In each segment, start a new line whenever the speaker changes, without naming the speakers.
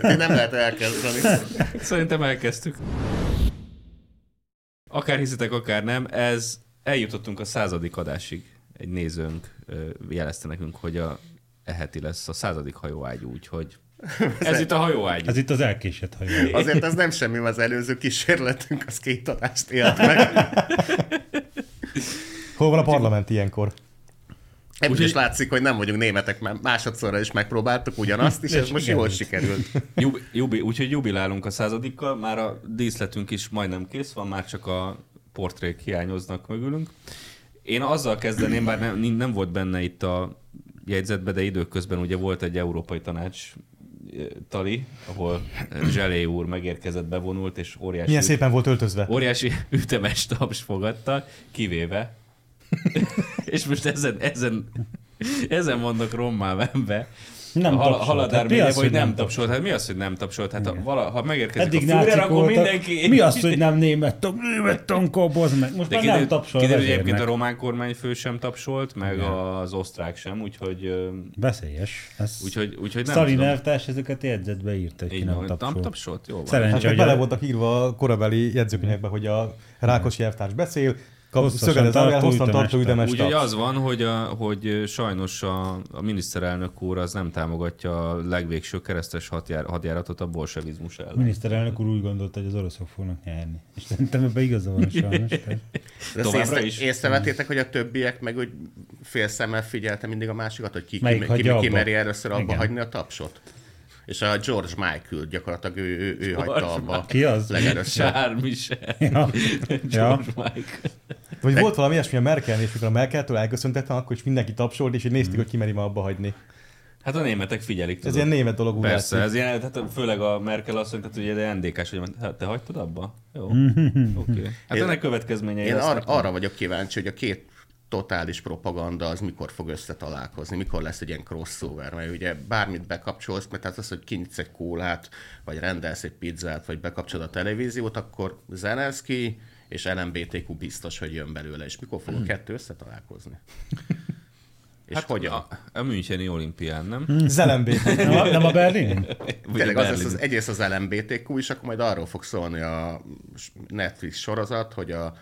Nem lehet elkezdeni.
Szerintem elkezdtük. Akár hiszitek, akár nem, ez eljutottunk a századik adásig. Egy nézőnk jelezte nekünk, hogy a eheti lesz a századik hajóágyú, úgyhogy ez itt a hajóágyú.
Ez itt az elkésett hajó.
Azért ez nem semmi, az előző kísérletünk az két adást élt meg.
Hol van a parlament ilyenkor?
Ebből
Úgyhogy-
is látszik, hogy nem vagyunk németek, mert másodszorra is megpróbáltuk ugyanazt, és
De
ez most jól
sikerült.
sikerült.
Jub, jubi, úgyhogy jubilálunk a századikkal, már a díszletünk is majdnem kész van, már csak a portrék hiányoznak mögülünk. Én azzal kezdeném, bár nem, nem volt benne itt a jegyzetbe, de időközben ugye volt egy európai tanács eh, tali, ahol Zselé úr megérkezett, bevonult, és óriási,
Milyen szépen volt öltözve.
óriási ütemes taps fogadta, kivéve. és most ezen, ezen, ezen mondok rommá be.
Nem
a hal-
tapsolt.
haladár
Hát mi az,
hogy nem
nem
tapsolt. Hát mi az, hogy nem tapsolt? Hát ha, vala, ha megérkezik
Eddig
a Führer, akkor
voltak.
mindenki...
Mi az, hogy nem német tank? Német tankol, meg. Most
De
már
kiderül,
nem tapsol
kiderül, hogy egyébként a román kormányfő sem tapsolt, meg
Igen.
az osztrák sem, úgyhogy, ö,
Veszélyes. Ez
úgyhogy, úgyhogy nem tudom.
elvtárs ezeket jegyzetbe írta, hogy ki
Így
nem
van, nem
tapsol.
tapsolt? Jó van.
Szerencsé,
Hát
hogy
bele voltak írva a korabeli jegyzőkönyvekbe, hogy a Rákosi elvtárs beszél, kap,
Hosszasan
szögedez
tartó,
alá, hosszan tartó üdemes
Úgyhogy az van, hogy, a, hogy sajnos a, a miniszterelnök úr az nem támogatja a legvégső keresztes hadjár, hadjáratot a bolsevizmus
A
ellen.
miniszterelnök úr úgy gondolta, hogy az oroszok fognak nyerni. És szerintem ebben igaza van sajnos. tehát-
De észre,
is.
észrevettétek, hogy a többiek meg úgy fél szemmel figyelte mindig a másikat, hogy ki, ki,
Melyik
ki, ki, meri először abba
Igen.
hagyni a tapsot. És a George Michael gyakorlatilag ő, ő, ő hagyta abba
Ki az?
legelőször.
Charles Michel.
Ja. ja.
George Michael.
Vagy volt valami ilyesmi a Merkel, és mikor a Merkeltől elköszöntettem, akkor is mindenki tapsolt, és így néztük, hogy ki meri ma abba hagyni.
Hát a németek figyelik.
Ez
tudod.
ilyen német dolog úgy
Persze,
látszik.
ez ilyen, hát főleg a Merkel asszony, tehát ugye de NDK-s, hogy hát te hagytad abba? Jó, oké. Okay. Hát
Én-
ennek következményei
Én arra, arra vagyok kíváncsi, hogy a két totális propaganda az mikor fog összetalálkozni, mikor lesz egy ilyen crossover, mert ugye bármit bekapcsolsz, mert tehát az, hogy kinyitsz egy kólát, vagy rendelsz egy pizzát, vagy bekapcsolod a televíziót, akkor Zelenszky és LMBTQ biztos, hogy jön belőle, és mikor fog a kettő összetalálkozni? És hát hogyan?
A, a Müncheni olimpián, nem?
Zelembé.
Nem, a, nem a Berlin?
Tényleg az lesz
Berlin.
az, egyrészt az LMBTQ is, akkor majd arról fog szólni a Netflix sorozat, hogy a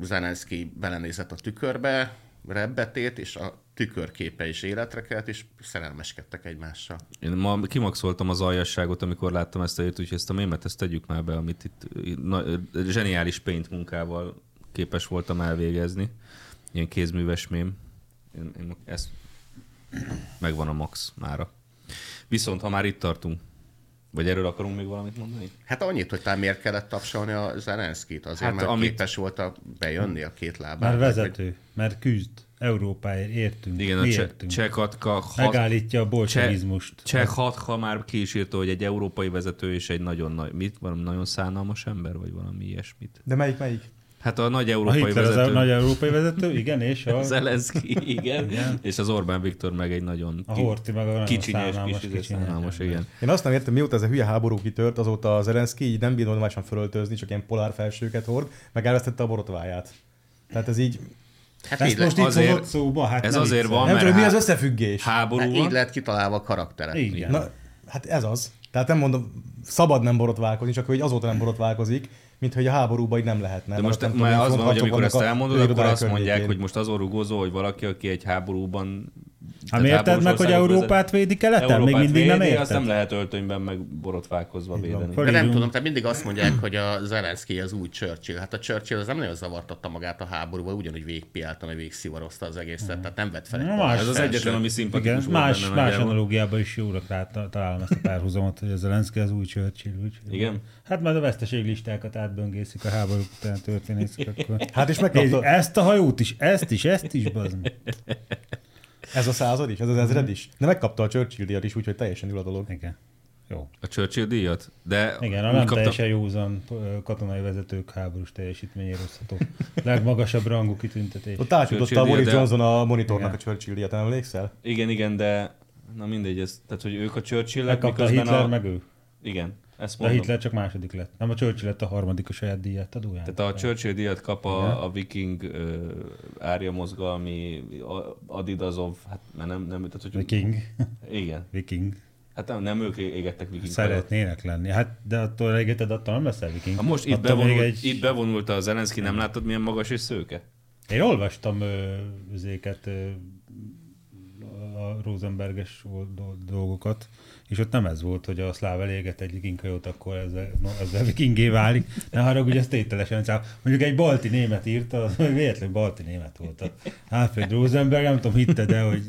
Zelenszky belenézett a tükörbe, rebbetét, és a tükörképe is életre kelt, és szerelmeskedtek egymással.
Én ma kimaxoltam az aljasságot, amikor láttam ezt a jött, úgyhogy ezt a mémet ezt tegyük már be, amit itt na, zseniális paint munkával képes voltam elvégezni. Ilyen kézműves mém. Én, én ezt megvan a max mára. Viszont, ha már itt tartunk, vagy erről akarunk még valamit mondani?
Hát annyit, hogy talán miért kellett tapsolni a Zelenszkit, azért,
Hát
mert
amit-
képes volt a, bejönni a két lábán.
Már vezető, mert küzd. Európáért értünk.
Igen, a
Mi
cseh,
értünk.
cseh katka, hat,
Megállítja a bolsevizmust.
Cseh hatha már ki is írta, hogy egy európai vezető és egy nagyon nagy, mit, valami nagyon szánalmas ember, vagy valami ilyesmit.
De melyik, melyik?
Hát a nagy
A
európai
Hitler az
vezető.
a nagy európai vezető, igen, és a,
Zelenszky, igen,
Igen.
és az Orbán Viktor meg egy nagyon
a Horti meg a
kicsinyes
szánalmas,
kis,
kicsi
szánalmas,
ember.
igen.
Én azt nem értem, mióta ez a hülye háború kitört, azóta az Zelenszky így nem bír normálisan fölöltözni, csak ilyen polár felsőket hord, meg elvesztette a borotváját. Tehát ez így...
Hát így,
most így
azért-
hozott szóba, hát
ez
nem
azért van,
Nem
mert
tudom, mi az
há-
összefüggés?
háború
hát így lett kitalálva a karaktere.
Igen.
Na, hát ez az. Tehát nem mondom, szabad nem borotválkozni, csak hogy azóta nem borotválkozik, mint hogy a háborúban így nem lehetne.
De most
nem
már
tudom,
az van, hogy amikor ezt elmondod, akkor azt mondják, hogy most azon rugózó, hogy valaki, aki egy háborúban
Hát érted meg, hogy Európát védi keleten? Még
Európát
mindig nem
védi,
érted?
Azt nem lehet öltönyben meg borotválkozva
Így van.
védeni.
Föl-
De nem tudom, tehát mindig azt mondják, hogy a Zelenszky az új Churchill. Hát a Churchill az nem nagyon zavartatta magát a háborúval, ugyanúgy végpiálta, meg végszivarozta az egészet, tehát nem vett fel
más
Ez az egyetlen, ami szimpatikus
Igen, más,
benne
más analógiában is jóra találom ezt a párhuzamot, hogy a Zelenszky az új Churchill. Úgy,
Igen?
Hát majd a veszteséglistákat átböngészik a háború után történészek, akkor...
Hát és megkapta,
ezt a hajót is, ezt is, ezt is, bazd.
ez a század is, ez az ezred is. De megkapta a Churchill díjat is, úgyhogy teljesen ül a dolog.
Igen. Jó.
A Churchill díjat? De
Igen, a nem
kapta-
teljesen józan katonai vezetők háborús teljesítményére osztható. Legmagasabb rangú kitüntetés.
Ott átjutott a Boris
de-
Johnson a monitornak
Igen.
a Churchill díjat, emlékszel?
Igen, igen, de na mindegy, ez, tehát hogy ők a Churchill-ek,
Megkapta
miközben
Hitler,
a...
meg ő.
Igen. Ezt
De
mondom.
Hitler csak második lett. Nem a Churchill lett a harmadik a saját díjat adóján.
Tehát a Churchill díjat kap a, a viking uh, árja mozgalmi a- Adidazov, hát mert nem, nem, tehát hogy...
Viking.
Igen.
Viking.
Hát nem, nem ők égettek viking
Szeretnének lenni. Hát, de attól égeted, attól nem leszel viking.
Ha most itt,
Attól
bevonult,
egy...
itt bevonult a Zelenszky, nem látod milyen magas és szőke?
Én olvastam ö, üzéket, ö, a Rosenberges do- dolgokat, és ott nem ez volt, hogy a szláv eléget egy vikinghajót, akkor ezzel, no, ezzel vikingé válik. Ne haragudj, ez tételesen. Mondjuk egy balti német írta, az vagy véletlenül balti német volt a Alfred Rosenberg, nem tudom, hitte, de hogy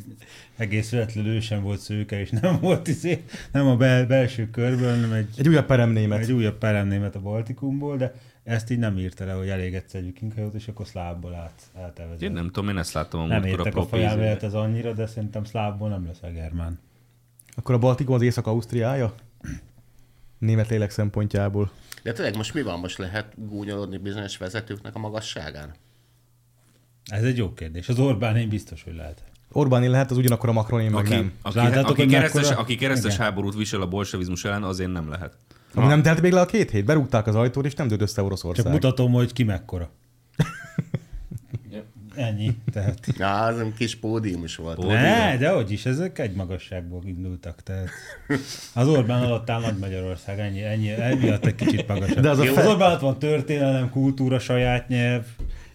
egész véletlenül ő sem volt szőke, és nem volt izé, nem a bel, belső körből, hanem egy,
Egy újabb peremnémet.
egy újabb peremnémet a Baltikumból, de ezt így nem írta le, hogy elégetsz egy vikinghajót, és akkor szlávból át, átevezed.
Én nem tudom, én ezt láttam a
Nem
múltkor a
értek a
propézőbe.
fajelmélet ez annyira, de szerintem szlávból nem lesz a germán.
Akkor a Baltikum az Észak-Ausztriája? Német lélek szempontjából.
De tényleg most mi van? Most lehet gúnyolódni bizonyos vezetőknek a magasságán?
Ez egy jó kérdés. Az Orbán én biztos, hogy lehet.
Orbáni lehet, az ugyanakkor a Macron, én meg
Aki,
nem.
aki,
Láttátok,
aki, keresztes,
mekkora-
aki keresztes
Igen.
háborút visel a bolsevizmus ellen, azért nem lehet.
Ami nem telt még le a két hét? Berúgták az ajtót, és nem dőlt össze Oroszország.
Csak mutatom, hogy ki mekkora. Ennyi. Tehát...
Na, az egy kis pódium is volt.
Pódium.
Ne, de hogy is, ezek egy magasságból indultak. Tehát az Orbán alatt áll Nagy Magyarország, ennyi, ennyi, emiatt egy kicsit magasabb.
De az a
Jó, az Orbán alatt van történelem, kultúra, saját nyelv,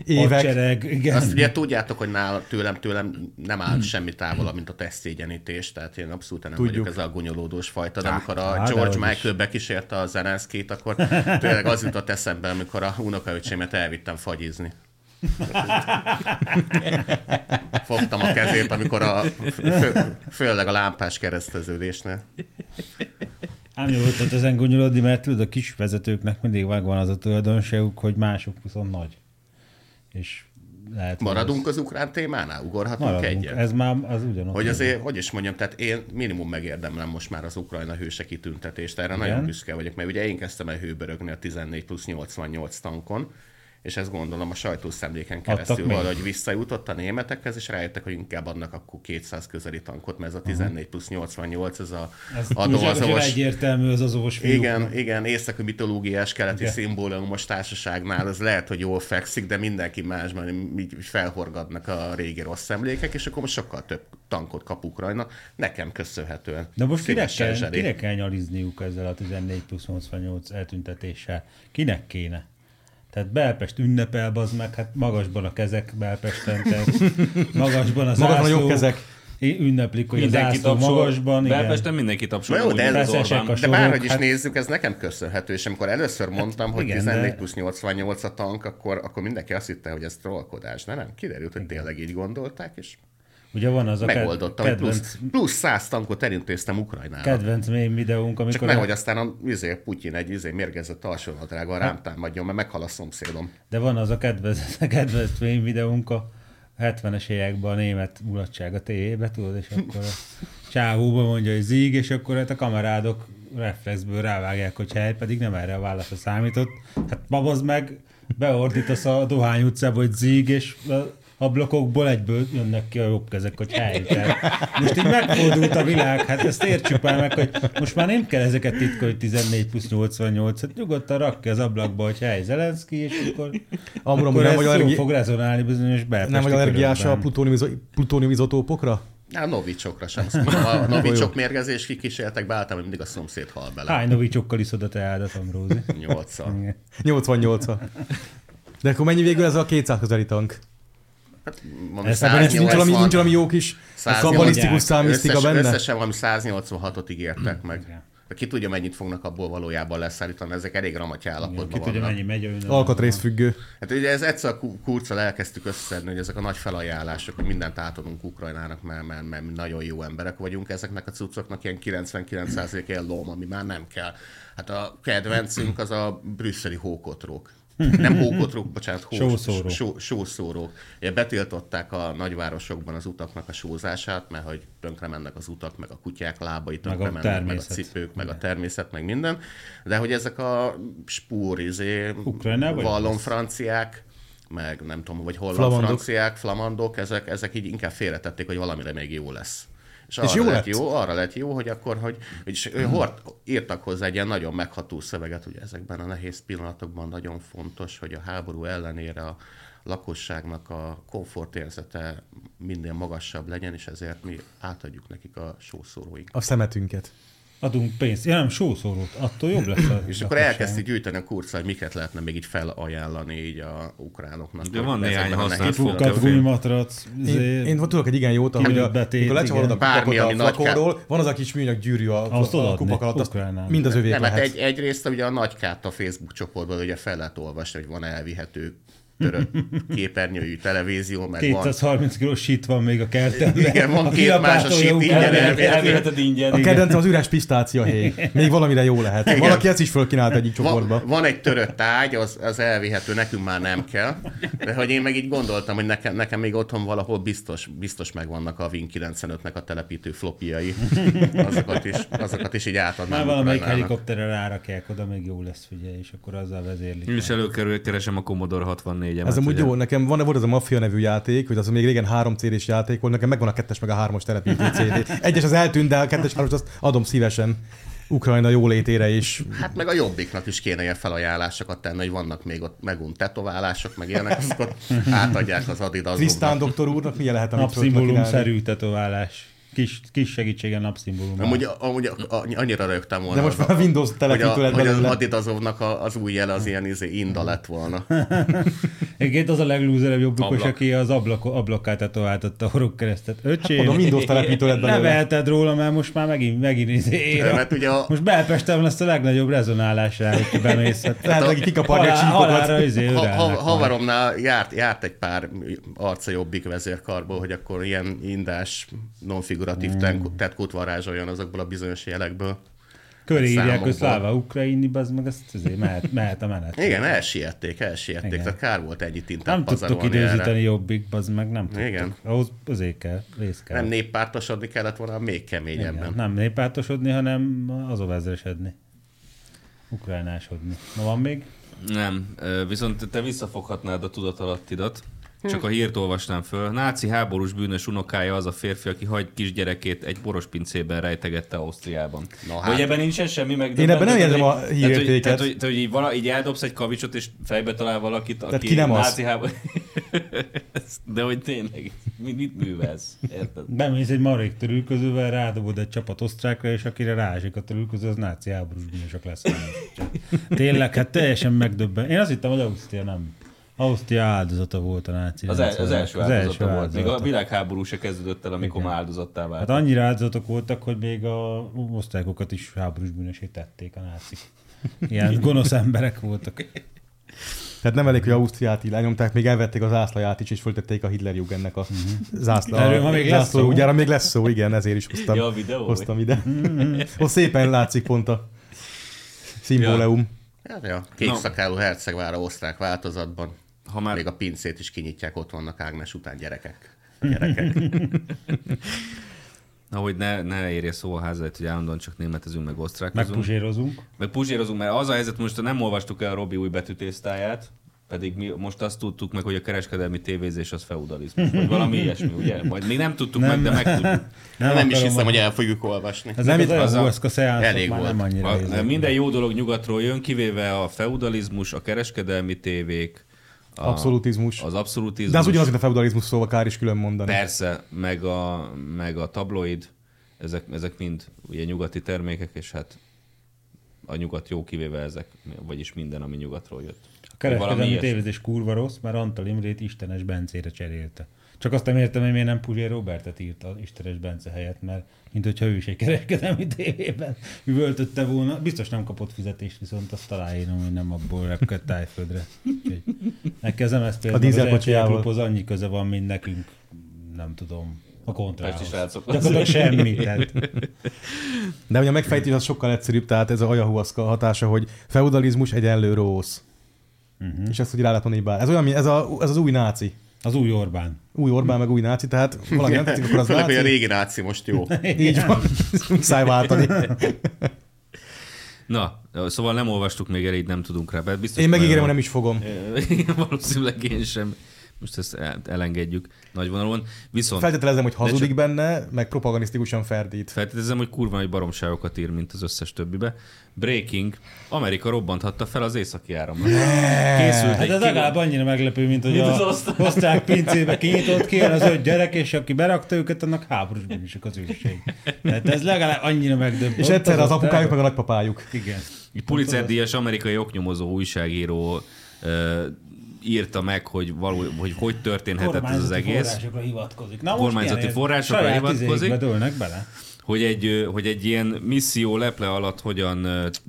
Évek.
hadsereg, igen.
Azt ugye tudjátok, hogy nála, tőlem, tőlem nem áll semmi távolabb, mint a tesztszégyenítés, tehát én abszolút nem
Tudjuk.
vagyok ez a gonyolódós fajta, de amikor a
á,
George
dehogy is.
Michael bekísérte a Zelenszkét, akkor tényleg az jutott eszembe, amikor a unokaöcsémet elvittem fagyizni. Fogtam a kezét, amikor a, fő, főleg a lámpás kereszteződésnél.
Ám jó ott ezen gonyolodni, mert tudod, a kis vezetőknek mindig megvan az a tulajdonságuk, hogy mások viszont nagy. És lehet,
Maradunk az ukrán témánál? Ugorhatunk
maradunk.
egyet?
Ez már az ugyanaz.
Hogy azért, hogy is mondjam, tehát én minimum megérdemlem most már az Ukrajna hőse kitüntetést, erre
Igen.
nagyon büszke vagyok, mert ugye én kezdtem el hőbörögni a 14 plusz 88 tankon, és ezt gondolom a sajtószemléken keresztül valahogy visszajutott a németekhez, és rájöttek, hogy inkább adnak akkor 200 közeli tankot, mert ez a 14 plusz 88, ez a
ez
adóazós...
egyértelmű az azovos fiúk.
Igen, igen, északi mitológiás keleti
Igen.
szimbólumos társaságnál az lehet, hogy jól fekszik, de mindenki másban így felhorgadnak a régi rossz emlékek, és akkor most sokkal több tankot kap Ukrajna, nekem köszönhetően.
De most kinek kell, kinek kell nyalizniuk ezzel a 14 plusz 88 eltüntetéssel? Kinek kéne? Tehát Belpest ünnepel, az meg, hát magasban a kezek Belpesten, tehát magasban az
Magasban a jobb kezek.
Ünneplik, hogy
Mindenki
a zászló
tapsol,
magasban. igen.
Belpesten mindenki tapsol.
Jó, de,
az
Feszesek
Orbán.
de bárhogy is
hát-
nézzük, ez nekem köszönhető, és amikor először mondtam, hogy
Igen,
14
de-
plusz 88 a tank, akkor, akkor mindenki azt hitte, hogy ez trollkodás, de nem, kiderült, hogy tényleg így gondolták, és
Ugye van az a
megoldottam, hogy
kedvenc,
plusz, plusz 100 tankot elintéztem Ukrajnára.
kedvenc mém videónk,
Csak
amikor
nehogy aztán a izé, Putyin egy izé, mérgezett alsónadrággal rám támadjon, mert meghal a szomszédom.
De van az a kedvenc, kedvenc mém videónk a 70-es években a német mulatság a tévébe, tudod, és akkor a csávóba mondja, hogy zíg, és akkor hát a kamerádok reflexből rávágják, hogy hely, pedig nem erre a válaszra számított. Hát babazd meg, beordítasz a Dohány utcába, hogy zíg, és a ablakokból egyből jönnek ki a jobb kezek, hogy hely. Tehát most így megfordult a világ, hát ezt értsük már meg, hogy most már nem kell ezeket titkolni, hogy 14 plusz 88, hát nyugodtan rak ki az ablakba, hogy hely Zelenszky, és akkor,
Amúgy
akkor
nem
ez
vagy allergi-
fog rezonálni bizonyos belpesti
Nem vagy allergiás a
körökben.
plutónium- plutóniumizotópokra?
A novicsokra sem. A novicsok mérgezés kikísértek be, általában mindig a szomszéd hal bele.
Hány novicsokkal iszod a teádat?
Nyolccal.
Igen.
88 -a. De akkor mennyi végül ez a 200 közeli tank?
Hát,
Ez
Ebben nincs, nincs, valami,
180
nincs valami jó kis
180
kabalisztikus számisztika
összes,
benne?
Összesen valami 186-ot ígértek meg.
Igen.
De ki tudja, mennyit fognak abból valójában leszállítani, ezek elég ramaty
Ki
állapotban
tudja,
vannak.
mennyi megy a ünnep.
Alkatrészfüggő.
Hát ugye ez egyszer a ku- kurccal elkezdtük összedni, hogy ezek a nagy felajánlások, hogy mindent átadunk Ukrajnának, mert, mert, mert nagyon jó emberek vagyunk, ezeknek a cuccoknak ilyen 99% ilyen lóm, ami már nem kell. Hát a kedvencünk az a brüsszeli hókotrók. Nem hókotrók, bocsánat, hó,
Sószórók.
Só, sószórók. Ugye betiltották a nagyvárosokban az utaknak a sózását, mert hogy tönkre mennek az utak, meg a kutyák lábai tönkre
a
mennek, meg a
természet.
cipők, meg a természet, meg minden. De hogy ezek a spúr, izé,
Ukrajnában
vallon franciák, meg nem tudom, vagy holland
Flamandok.
franciák, flamandok, ezek, ezek így inkább félretették, hogy valamire még jó lesz. És,
És jó
lett
lett?
jó, arra lett jó, hogy akkor, hogy, hogy ő hord, írtak hozzá egy ilyen nagyon megható szöveget, ugye ezekben a nehéz pillanatokban nagyon fontos, hogy a háború ellenére a lakosságnak a komfortérzete minél magasabb legyen, és ezért mi átadjuk nekik a sószóróink.
A szemetünket.
Adunk pénzt. Ja nem, sószórót. Attól jobb lesz a
És akkor elkezdték gyűjteni a kurca, hogy miket lehetne még így felajánlani így a ukránoknak.
De van néhány használt
pillanatokban.
gumimatrac.
Én,
izé,
én tudok egy igen jót, hogy a, lecsavarod a
ami
a flakonról, van az a kis műanyag gyűrű a, a, kupak alatt, azt mind az övék
Nem, hát
lehet.
egy, egyrészt ugye a nagykát a Facebook csoportból ugye fel lehet olvasni, hogy van elvihető törött képernyőjű televízió, meg van
230 kilós shit van még a kertemben.
Igen, van
A
két más a
Ukrán-
ingyen.
Elviheted ingyen.
A kedvencem az üres pisztácia héj. Még valamire jó lehet.
Igen.
Valaki ezt is fölkínált egyik csoportba.
van, van egy törött ágy, az, az elvihető, nekünk már nem kell. De hogy én meg így gondoltam, hogy nekem, nekem még otthon valahol biztos, biztos megvannak a Win 95-nek a telepítő flopiai. Azokat is, azokat is így átadnám.
Már valamelyik
Ukrajnának.
helikopterre rárakják oda, még jó lesz, figyelj, és akkor azzal vezérlik.
Én is előkeresem a Commodore 64-emet.
Ez amúgy
ugye.
jó, nekem van, volt az a Mafia nevű játék, hogy az még régen három CD-s játék volt, nekem megvan a kettes meg a hármas telepítő CD. Egyes az eltűnt, de a kettes hármas azt adom szívesen Ukrajna jólétére is.
Hát meg a jobbiknak is kéne ilyen felajánlásokat tenni, hogy vannak még ott megunt tetoválások, meg ilyenek, azokat átadják az Adidasoknak.
Trisztán doktor úrnak milyen lehet, kínálni?
Napszimbólum-szerű tetoválás. Kis, kis segítsége napszimbólum.
Amúgy, amúgy a- annyira rögtem volna.
De most már
a-
Windows
hogy, a,
telepítő lett
hogy az
belőle.
Adidasovnak a, az új jele az ilyen izé, inda lett volna.
Egyébként az a leglúzerebb jobbikos,
Ablak.
aki az ablak, ablakát tetováltatta a horogkeresztet. Öcsém,
Mondom, Windows telepítő lett
ne
belőle.
veheted róla, mert most már megint, megint izé.
Mert ugye a,
Most Belpestem lesz a legnagyobb rezonálás rá, hogy bemész. Hát
Lehet neki kikaparni a csíkokat.
izé
havaromnál járt, járt egy pár arca jobbik vezérkarból, hogy akkor ilyen indás, non-figuratív mm. tetkót varázsoljon azokból a bizonyos jelekből.
Köré írják, hogy szláva ukraini, az meg ezt azért mehet, mehet a menet.
Igen, elsiették, elsiették,
Igen.
tehát kár volt ennyit tintát
Nem
pazarolni
időzíteni
erre.
jobbik, az meg nem tudtok.
Igen.
Ahhoz azért kell, rész kell.
Nem néppártosodni kellett volna, még keményebben.
Igen, nem néppártosodni, hanem azovezresedni. Ukránásodni. Na van még?
Nem, viszont te visszafoghatnád a tudatalattidat. Csak a hírt olvasnám föl. Náci háborús bűnös unokája az a férfi, aki hagy kisgyerekét egy boros pincében rejtegette Ausztriában.
No, hát.
Hogy ebben nincsen semmi meg.
Én ebben nem érzem a
Tehát, hogy,
hírértéket.
tehát, hogy, tehát, hogy így, vala, így eldobsz egy kavicsot, és fejbe talál valakit, aki
ki nem az.
náci háború... De hogy tényleg, mit, mit művelsz? Érted?
Bemész egy marék törülközővel, rádobod egy csapat osztrákra, és akire rázsik a törülköző, az náci háborús bűnösök lesz. Tényleg, hát teljesen megdöbben. Én azt hittem, hogy Ausztria nem. Ausztria áldozata volt a náci
Az, el, az első áldozata volt. Még a
áldozata.
világháború se kezdődött el, amikor már áldozattá vált.
Hát annyira áldozatok voltak, hogy még a osztrákokat is háborús bűnösé tették a nácik. Ilyen gonosz emberek voltak.
Tehát nem elég, hogy Ausztriát így lenyomták, még elvették az zászlaját is, és föltették a Hitler Jugendnek a zászló.
Erről ma még lesz szó.
zászlóugyára még lesz szó, igen, ezért is hoztam,
Ja, a videó?
hoztam ide. Ott szépen látszik pont a szimbóleum.
Hát, ja, kék
No.
szakálú hercegvára osztrák változatban.
Ha már
Még a pincét is kinyitják, ott vannak Ágnes után gyerekek. Gyerekek.
Ahogy ne, ne érje szó a házat, hogy állandóan csak németezünk, meg osztrákozunk. Meg puzsérozunk, mert az a helyzet, most nem olvastuk el a Robi új betűtésztáját, pedig mi most azt tudtuk meg, hogy a kereskedelmi tévézés az feudalizmus, vagy valami ilyesmi, ugye? Majd még nem tudtuk
Nem.
meg, de megtudjuk.
Nem, nem is hiszem,
a-
hogy el fogjuk olvasni.
Ezek
Nem
az
itt-
az a-
szeánszok
elég volt.
nem annyira
A, minden jó dolog nyugatról jön, kivéve a feudalizmus, a kereskedelmi tévék, a,
Abszolutizmus.
az abszolutizmus.
De az ugyanaz, mint a feudalizmus, szóval kár is külön mondani.
Persze, meg a, meg a tabloid, ezek, ezek mind ugye nyugati termékek, és hát a nyugat jó kivéve ezek, vagyis minden, ami nyugatról jött.
A kereskedelmi tévézés kurva rossz, mert Antal Imrét Istenes Bencére cserélte. Csak azt nem értem, hogy miért nem Puzsér Robertet írt a Istenes Bence helyett, mert mint hogyha ő is egy kereskedelmi tévében üvöltötte volna. Biztos nem kapott fizetést, viszont azt találom, hogy nem abból repkett tájföldre. Úgyhogy Neki az MSZP
A
az
dízelkocsijával.
klubhoz annyi köze van, mint nekünk, nem tudom, a kontrához. Gyakorlatilag semmi. Tehát
De hogy a megfejtés az sokkal egyszerűbb, tehát ez a ayahuasca hatása, hogy feudalizmus egyenlő rossz. Uh-huh. És ezt, hogy rá lehet mondani bár. Ez olyan, ez, a, ez az új náci.
Az új Orbán.
Új Orbán, meg új náci, tehát valami nem tetszik, akkor az
Főleg, hogy a
náci.
régi náci most jó.
Így van. Muszáj váltani.
Na, szóval nem olvastuk még el, így nem tudunk rá. Biztos
Én megígérem, nem is fogom.
Valószínűleg én sem. Most ezt el- elengedjük nagy vonalon. Viszont
Feltételezem, hogy hazudik
csak-
benne, meg propagandisztikusan ferdít.
feltételezem, hogy kurva nagy baromságokat ír, mint az összes többibe. Breaking, Amerika robbanthatta fel az északi áramlat. Készült
Hát
egy
ez
kiló-
legalább annyira meglepő, mint hogy
Mint
a
az osztrák.
osztrák pincébe kinyitott ki az öt gyerek, és aki berakta őket, annak háborús bűnösök az őség. Tehát ez legalább annyira megdöbbent.
És egyszerre az
osztrák-
apukájuk, meg a nagypapájuk.
Igen.
Egy Pulitzer-díjas amerikai oknyomozó újságíró írta meg, hogy, való, hogy hogy történhetett ez az
Kormányzati
egész.
forrásokra hivatkozik. Na,
Kormányzati
most
forrásokra
saját
hivatkozik.
dőlnek bele.
Hogy egy, hogy egy ilyen misszió leple alatt hogyan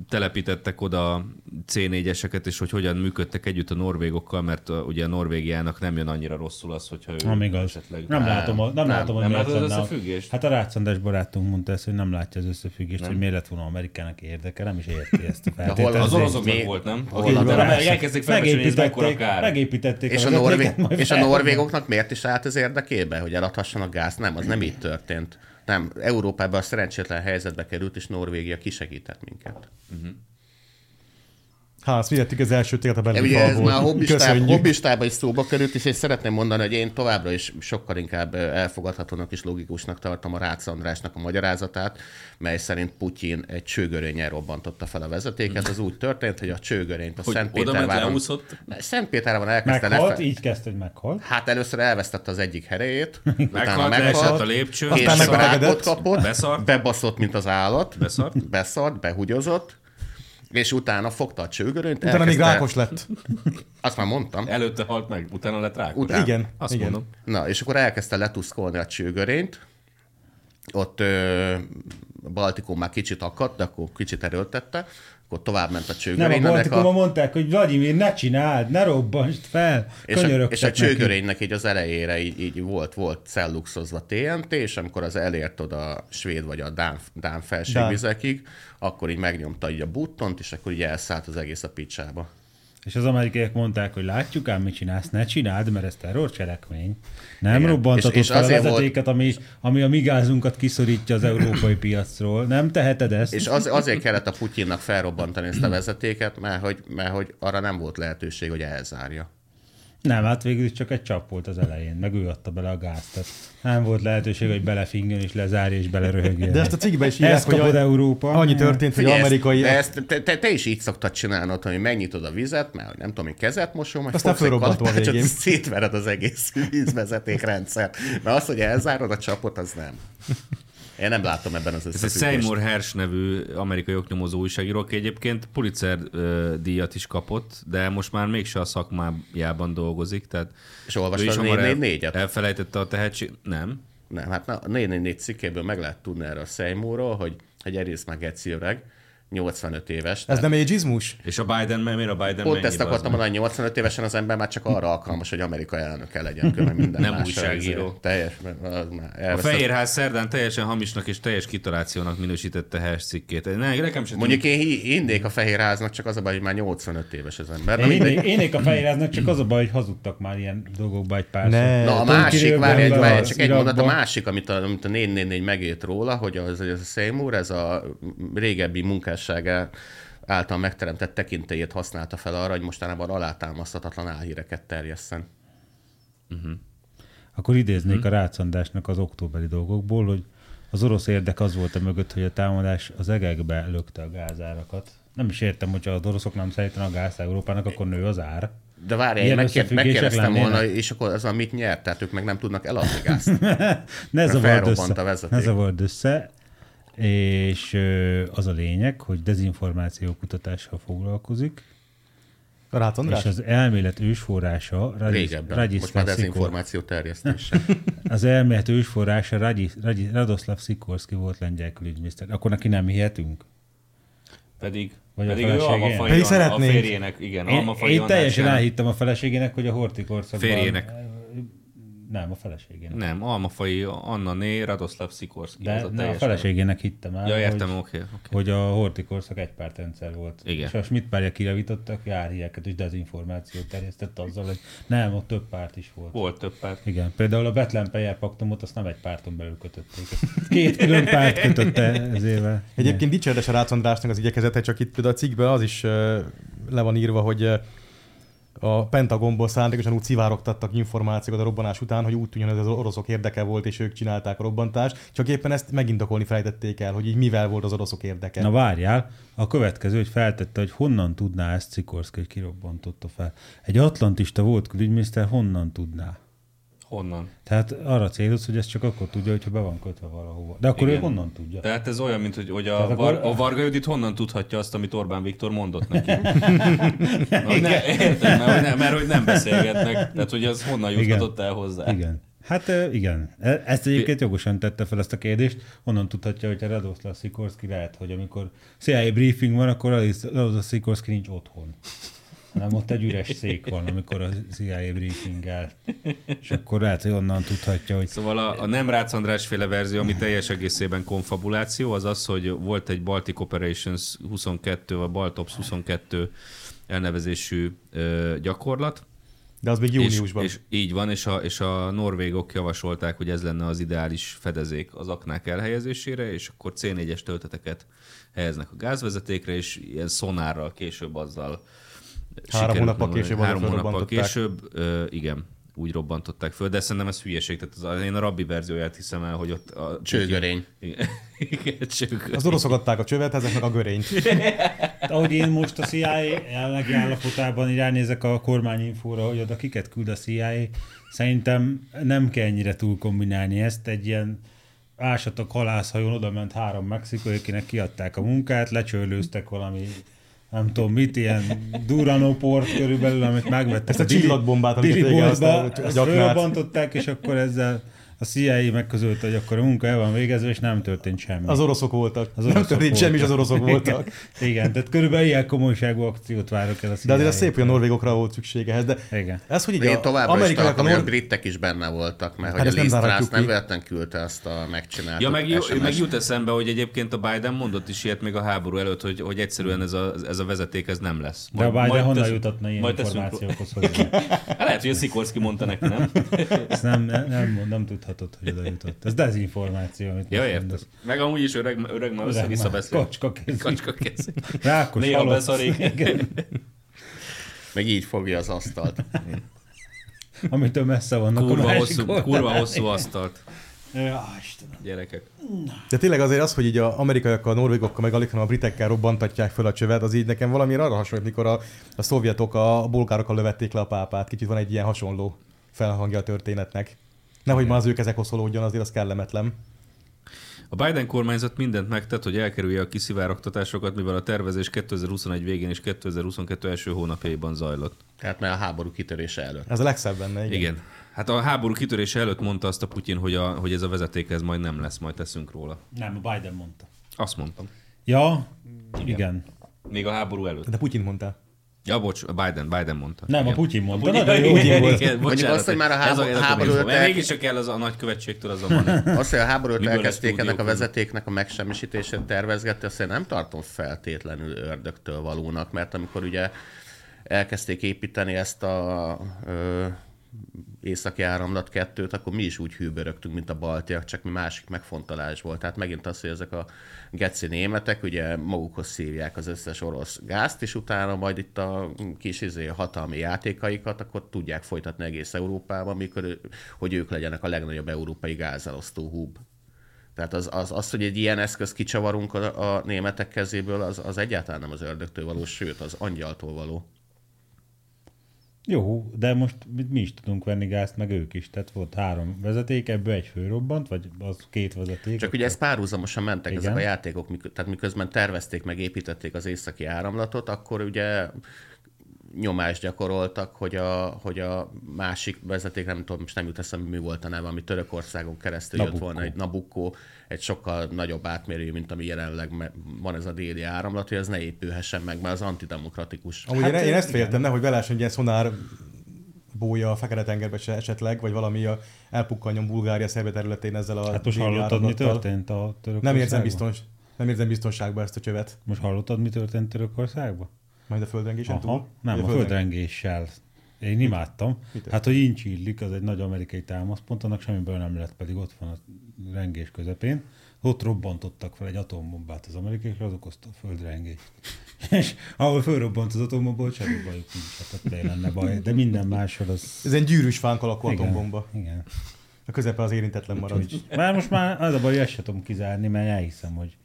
telepítettek oda C4-eseket, és hogy hogyan működtek együtt a norvégokkal, mert ugye a Norvégiának nem jön annyira rosszul az, hogyha ő
Nem igaz.
esetleg...
Nem, látom, a- nem,
nem,
látom, hogy
nem
miért
látod az összefüggést?
Hát a Rácandás barátunk mondta ezt, hogy nem látja az összefüggést, hogy miért lett volna Amerikának érdeke, nem is érti ezt a
hol
feltételezést.
Az oroszoknak
Mi-
volt, nem?
hol
Akik elkezdték felbecsülni, mekkora kár.
megépítették
És a, norvég, és a norvégoknak miért is állt az érdekébe, hogy eladhassanak gázt? Nem, az nem így történt. Nem, Európában a szerencsétlen helyzetbe került, és Norvégia kisegített minket.
Hát, vettük az első téglet a
Ja,
belüli
ugye ez már a hobbistában, is szóba került, és én szeretném mondani, hogy én továbbra is sokkal inkább elfogadhatónak és logikusnak tartom a Rácz Andrásnak a magyarázatát, mely szerint Putyin egy csőgörényel robbantotta fel a vezetéket. Az úgy történt, hogy a csőgörényt a
Hogy
Szentpéterváron, Szentpéterváron elkezdte
Meghalt,
lefe-
így kezdte, hogy meghalt.
Hát először elvesztette az egyik herejét, utána
meghalt, a lépcsőn,
Aztán
rákot kapott,
Beszart.
bebaszott, mint az állat,
Beszart.
beszart, behugyozott, és utána fogta a csőgörényt,
Utána még
elkezdte-
rákos lett.
Azt már mondtam.
előtte halt meg, utána lett rák.
Utána.
Igen,
Azt
igen.
mondom.
Na, és akkor elkezdte letuszkolni a csőgörényt, ott ö, Baltikum már kicsit akadt, de akkor kicsit erőltette, akkor tovább ment a
Nem, a
csőgörény.
Baltikumon mondták, hogy Vladimir, ne csináld, ne robbansd fel,
és a, és a
neki.
csőgörénynek így az elejére így, így volt, volt celluxozva TNT, és amikor az elért oda a svéd vagy a dán, dán felségvizekig, akkor így megnyomta így a buttont, és akkor így elszállt az egész a picsába.
És az amerikaiak mondták, hogy látjuk ám, mit csinálsz, ne csináld, mert ez terrorcselekmény. Nem
Igen.
robbantatod
És- és
fel a vezetéket, ami, ami a mi gázunkat kiszorítja az európai piacról. Nem teheted ezt.
És az, azért kellett a Putyinnak felrobbantani ezt a vezetéket, mert hogy, mert hogy arra nem volt lehetőség, hogy elzárja.
Nem, hát végül is csak egy csap volt az elején, meg ő adta bele a gázt. Tehát nem volt lehetőség, hogy belefingjon és lezárja és beleröhögjön.
De ezt a cikkben is írják,
Ezt
hogy a-
Európa.
annyi történt, hogy amerikai...
De ezt te, te, te, is így szoktad csinálni, ott, hogy megnyitod a vizet, mert hogy nem tudom, hogy kezet mosom, majd
Aztán
fogsz egy
végén.
szétvered az egész vízvezetékrendszer. Mert az, hogy elzárod a csapot, az nem. Én nem látom ebben az
Ez egy
összefüggést.
Seymour Hersh nevű amerikai oknyomozó újságíró, aki egyébként Pulitzer díjat is kapott, de most már mégse a szakmájában dolgozik, tehát
És olvastad a
hamar el,
444-et?
elfelejtette a tehetség. Nem.
Nem, hát na, a 444 cikkéből meg lehet tudni erről a Seymourról, hogy, hogy egyrészt már geci öreg, 85 éves.
Ez nem ageizmus?
És a Biden, mert miért a Biden
Pont
mennyi,
ezt akartam mondani, hogy 85 évesen az ember már csak arra alkalmas, hogy Amerika elnöke legyen, különben minden
Nem
másra
újságíró.
izé, Teljes,
A. Fehérház szerdán teljesen hamisnak és teljes kitalációnak minősítette Hersh cikkét. Ne, nekem sem
Mondjuk én hi- hinnék a Fehérháznak, csak az a baj, hogy már 85 éves az ember.
Én,
mindegy.
én, énék a fejráznak, csak az a baj, hogy hazudtak már ilyen dolgokba egy pár
Ne.
Na a másik, várj egy, várj, csak egy mondat, a másik, amit a, amit a 444 megért róla, hogy az, az a Seymour, ez a régebbi munkássága által megteremtett tekintélyét használta fel arra, hogy mostanában alátámaszthatatlan álhíreket terjesszen.
Akkor idéznék a rácandásnak az októberi dolgokból, hogy az orosz érdek az volt a mögött, hogy a támadás az egekbe lökte a gázárakat. Nem is értem, hogyha az oroszok nem szállítanak gázt Európának, akkor nő az ár.
De várj, én megkér, megkérdeztem volna, és akkor az, amit nyert, tehát ők meg nem tudnak eladni gázt.
Ne zavard össze.
a vezeték.
Ne zavard össze. És az a lényeg, hogy dezinformáció kutatással foglalkozik,
A Rácz András?
és az elmélet ősforrása Radis-
Régebben. Most
Radislav
már dezinformáció terjesztése.
Az elmélet ősforrása Radi, Radi, Radoszlav Szikorszki volt lengyel külügyminiszter. Akkor neki nem hihetünk?
Pedig,
Vagy a
pedig
feleségének?
almafai
Pedig
a, a
szeretnénk.
férjének, igen,
Én, én teljesen elhittem a feleségének, hogy a horti korszakban...
Férjének.
Nem, a feleségének.
Nem, almafai Anna Né, Radoszlav Szikorszki.
De
az a
ne, a feleségének hittem el,
Ja, értem,
hogy,
oké. oké.
hogy a horti korszak egy pártrendszer volt.
Igen.
És a Schmidt párja kirevítottak, járhíreket és dezinformációt terjesztett azzal, hogy nem, ott több párt is volt.
Volt több párt.
Igen, például a Betlen-Peyer paktumot azt nem egy párton belül kötötték. Ezt Két külön párt kötötte ezével.
Egyébként dicséretes a Rácz Andrásnak az igyekezete, csak itt például a cikkben az is le van írva, hogy a Pentagonból szándékosan úgy szivárogtattak információkat a robbanás után, hogy úgy tűnjön, hogy ez az oroszok érdeke volt, és ők csinálták a robbantást, csak éppen ezt megindokolni felejtették el, hogy így mivel volt az oroszok érdeke.
Na várjál, a következő, hogy feltette, hogy honnan tudná ezt Szikorszki, hogy kirobbantotta fel. Egy atlantista volt külügyminiszter, honnan tudná?
Honnan?
Tehát arra céloz, hogy ezt csak akkor tudja, hogyha be van kötve valahova. De akkor
Igen.
ő honnan tudja?
Tehát ez olyan, mint hogy, hogy a,
Tehát
Var-
akkor-
a Varga Judit honnan tudhatja azt, amit Orbán Viktor mondott neki. Na, ne, érted, mert, hogy ne, mert hogy nem beszélgetnek. Tehát, hogy az honnan juthatott el hozzá.
Igen. Hát igen. E- Ezt egyébként jogosan tette fel ezt a kérdést. Honnan tudhatja, hogy a Radoslav Szikorszki lehet, hogy amikor CIA briefing van, akkor Radoslav Szikorszki nincs otthon. Hanem ott egy üres szék van, amikor a CIA briefingel. És akkor lehet, hogy onnan tudhatja, hogy
Szóval a, a nem Rácz András féle verzió, ami teljes egészében konfabuláció, az az, hogy volt egy Baltic Operations 22, vagy Baltops 22 elnevezésű ö, gyakorlat,
De az még júniusban.
És, és így van, és a, és a norvégok javasolták, hogy ez lenne az ideális fedezék az aknák elhelyezésére, és akkor C4-es tölteteket helyeznek a gázvezetékre, és ilyen szonárral később azzal
Három hónappal később
Három hónappal később, ö, igen, úgy robbantották föl, de szerintem ez hülyeség. Tehát az, én a rabbi verzióját hiszem el, hogy ott... A,
Csőgörény.
Igen, igen csőgörény.
Az oroszok adták a csövet, ezek meg a görényt.
ahogy én most a CIA jelenlegi állapotában így ránézek a kormányinfóra, hogy oda kiket küld a CIA, szerintem nem kell ennyire túl kombinálni ezt. Egy ilyen ásatok halászhajón oda ment három mexikói, akinek kiadták a munkát, lecsőlőztek valami nem tudom mit, ilyen duranoport körülbelül, amit megvettek.
Ezt a csillagbombát, amit gyaknát.
fölrobbantották, és akkor ezzel a CIA megközölte, hogy akkor a munka el van végezve, és nem történt semmi.
Az oroszok voltak.
Az
nem
oroszok
történt semmi, és az
voltak.
oroszok voltak.
Igen, igen, tehát körülbelül ilyen komolyságú akciót várok el a
De azért a szép, hogy a norvégokra volt szükség ehhez. De
Igen.
ez, hogy így
én
a
továbbra is
a
tartom, a
nor...
britek is benne voltak, mert
Hát
hogy a
nem
Liz Truss nem
ki.
véletlen küldte azt a megcsinált
Ja, meg, jó,
SMS-t.
meg jut eszembe, hogy egyébként a Biden mondott is ilyet még a háború előtt, hogy, hogy egyszerűen ez a, ez a vezeték ez nem lesz.
De a Biden honnan
tesz-
jutatna ilyen
majd
információkhoz hozzá?
Hát lehet, hogy a Szikorszki mondta neki, nem?
Ezt nem, nem, nem, nem tudhatod, hogy oda jutott. Ez dezinformáció, amit
Ja,
mondasz.
Meg amúgy is öreg, öreg már
Öreg
össze-vissza
már.
beszél.
Kacska kézi.
Kacska kézi.
Rákos
Néha
halott.
beszarik.
Igen.
Meg így fogja az asztalt.
Amitől messze vannak a
Kurva hosszú,
oldalán.
kurva hosszú asztalt,
Ja, Istenem.
gyerekek.
De tényleg azért az, hogy így a amerikaiakkal, a norvégokkal, meg alig, hanem a britekkel robbantatják föl a csövet, az így nekem valami arra hasonlít, mikor a, a szovjetok a, a bolgárokkal lövették le a pápát. Kicsit van egy ilyen hasonló felhangja a történetnek. Nehogy már az ők ezek oszolódjon, azért az kellemetlen.
A Biden kormányzat mindent megtett, hogy elkerülje a kiszivárogtatásokat, mivel a tervezés 2021 végén és 2022 első hónapjaiban zajlott.
Tehát már a háború kitörése előtt.
Ez a legszebb benne, igen.
Igen. Hát a háború kitörése előtt mondta azt a Putyin, hogy, a, hogy ez a vezeték ez majd nem lesz, majd teszünk róla.
Nem, a Biden mondta.
Azt mondtam.
Ja, igen. igen.
Még a háború előtt.
De Putyin mondta.
Ja, bocs, a Biden, Biden mondta.
Nem, a
Igen.
Putyin mondta.
Putyin,
Nagyon jó.
igen,
volt.
igen, bocsánat.
azt, hogy már a háború-
ez a
háború
info.
előtt-
Mégis csak kell az a nagy követségtől az a money.
Az, hogy a háború előtt
Miből lesz
elkezdték ennek a vezetéknek a megsemmisítését tervezgetni, azt én nem tartom feltétlenül ördögtől valónak, mert amikor ugye elkezdték építeni ezt a ö, északi áramlat kettőt, akkor mi is úgy hűbörögtünk, mint a baltiak, csak mi másik megfontolás volt. Tehát megint az, hogy ezek a geci németek ugye magukhoz szívják az összes orosz gázt, és utána majd itt a kis izé, hatalmi játékaikat, akkor tudják folytatni egész Európában, mikor, hogy ők legyenek a legnagyobb európai gázelosztó hub. Tehát az, az, az, hogy egy ilyen eszköz kicsavarunk a, a németek kezéből, az, az egyáltalán nem az ördögtől való, sőt, az angyaltól való.
Jó, de most mi, mi is tudunk venni gázt, meg ők is. Tehát volt három vezeték, ebből egy fölrobbant, vagy az két vezeték.
Csak ugye ez párhuzamosan mentek
Igen.
ezek a játékok, tehát miközben tervezték, meg építették az északi áramlatot, akkor ugye nyomást gyakoroltak, hogy a, hogy a másik vezeték, nem tudom, most nem jut eszembe, mi volt a neve, ami Törökországon keresztül jött
Nabucco.
volna, egy Nabucco, egy sokkal nagyobb átmérőjű, mint ami jelenleg van ez a déli áramlat, hogy ez ne épülhessen meg, mert az antidemokratikus.
Amúgy
Hát,
hát, én, én ezt féltem, nehogy belássam, hogy ilyen szonár bója a Fekete-tengerbe se esetleg, vagy valami a elpukkanjon Bulgária szerbe területén ezzel a
Hát most hallottad, mi történt a Törökországban?
Nem érzem, biztons, nem érzem biztonságban ezt a csövet.
Most hallottad, mi történt Törökországban?
Majd a földrengésen
Aha,
túl?
nem, a
földreng-
földrengéssel. Én imádtam. Hát, hogy Inch illik, az egy nagy amerikai támaszpont, annak semmiből nem lett, pedig ott van a rengés közepén. Ott robbantottak fel egy atombombát az amerikaiak, az okozta a földrengést. És ahol fölrobbant az atombomba, ott semmi bajuk nincs, hát ott lenne baj. De minden máshol az...
Ez egy gyűrűs fánk alakú
Igen,
atombomba.
Igen.
A közepe az érintetlen marad.
Úgyhogy, már most már az a baj, hogy ezt sem tudom kizárni, mert elhiszem, hogy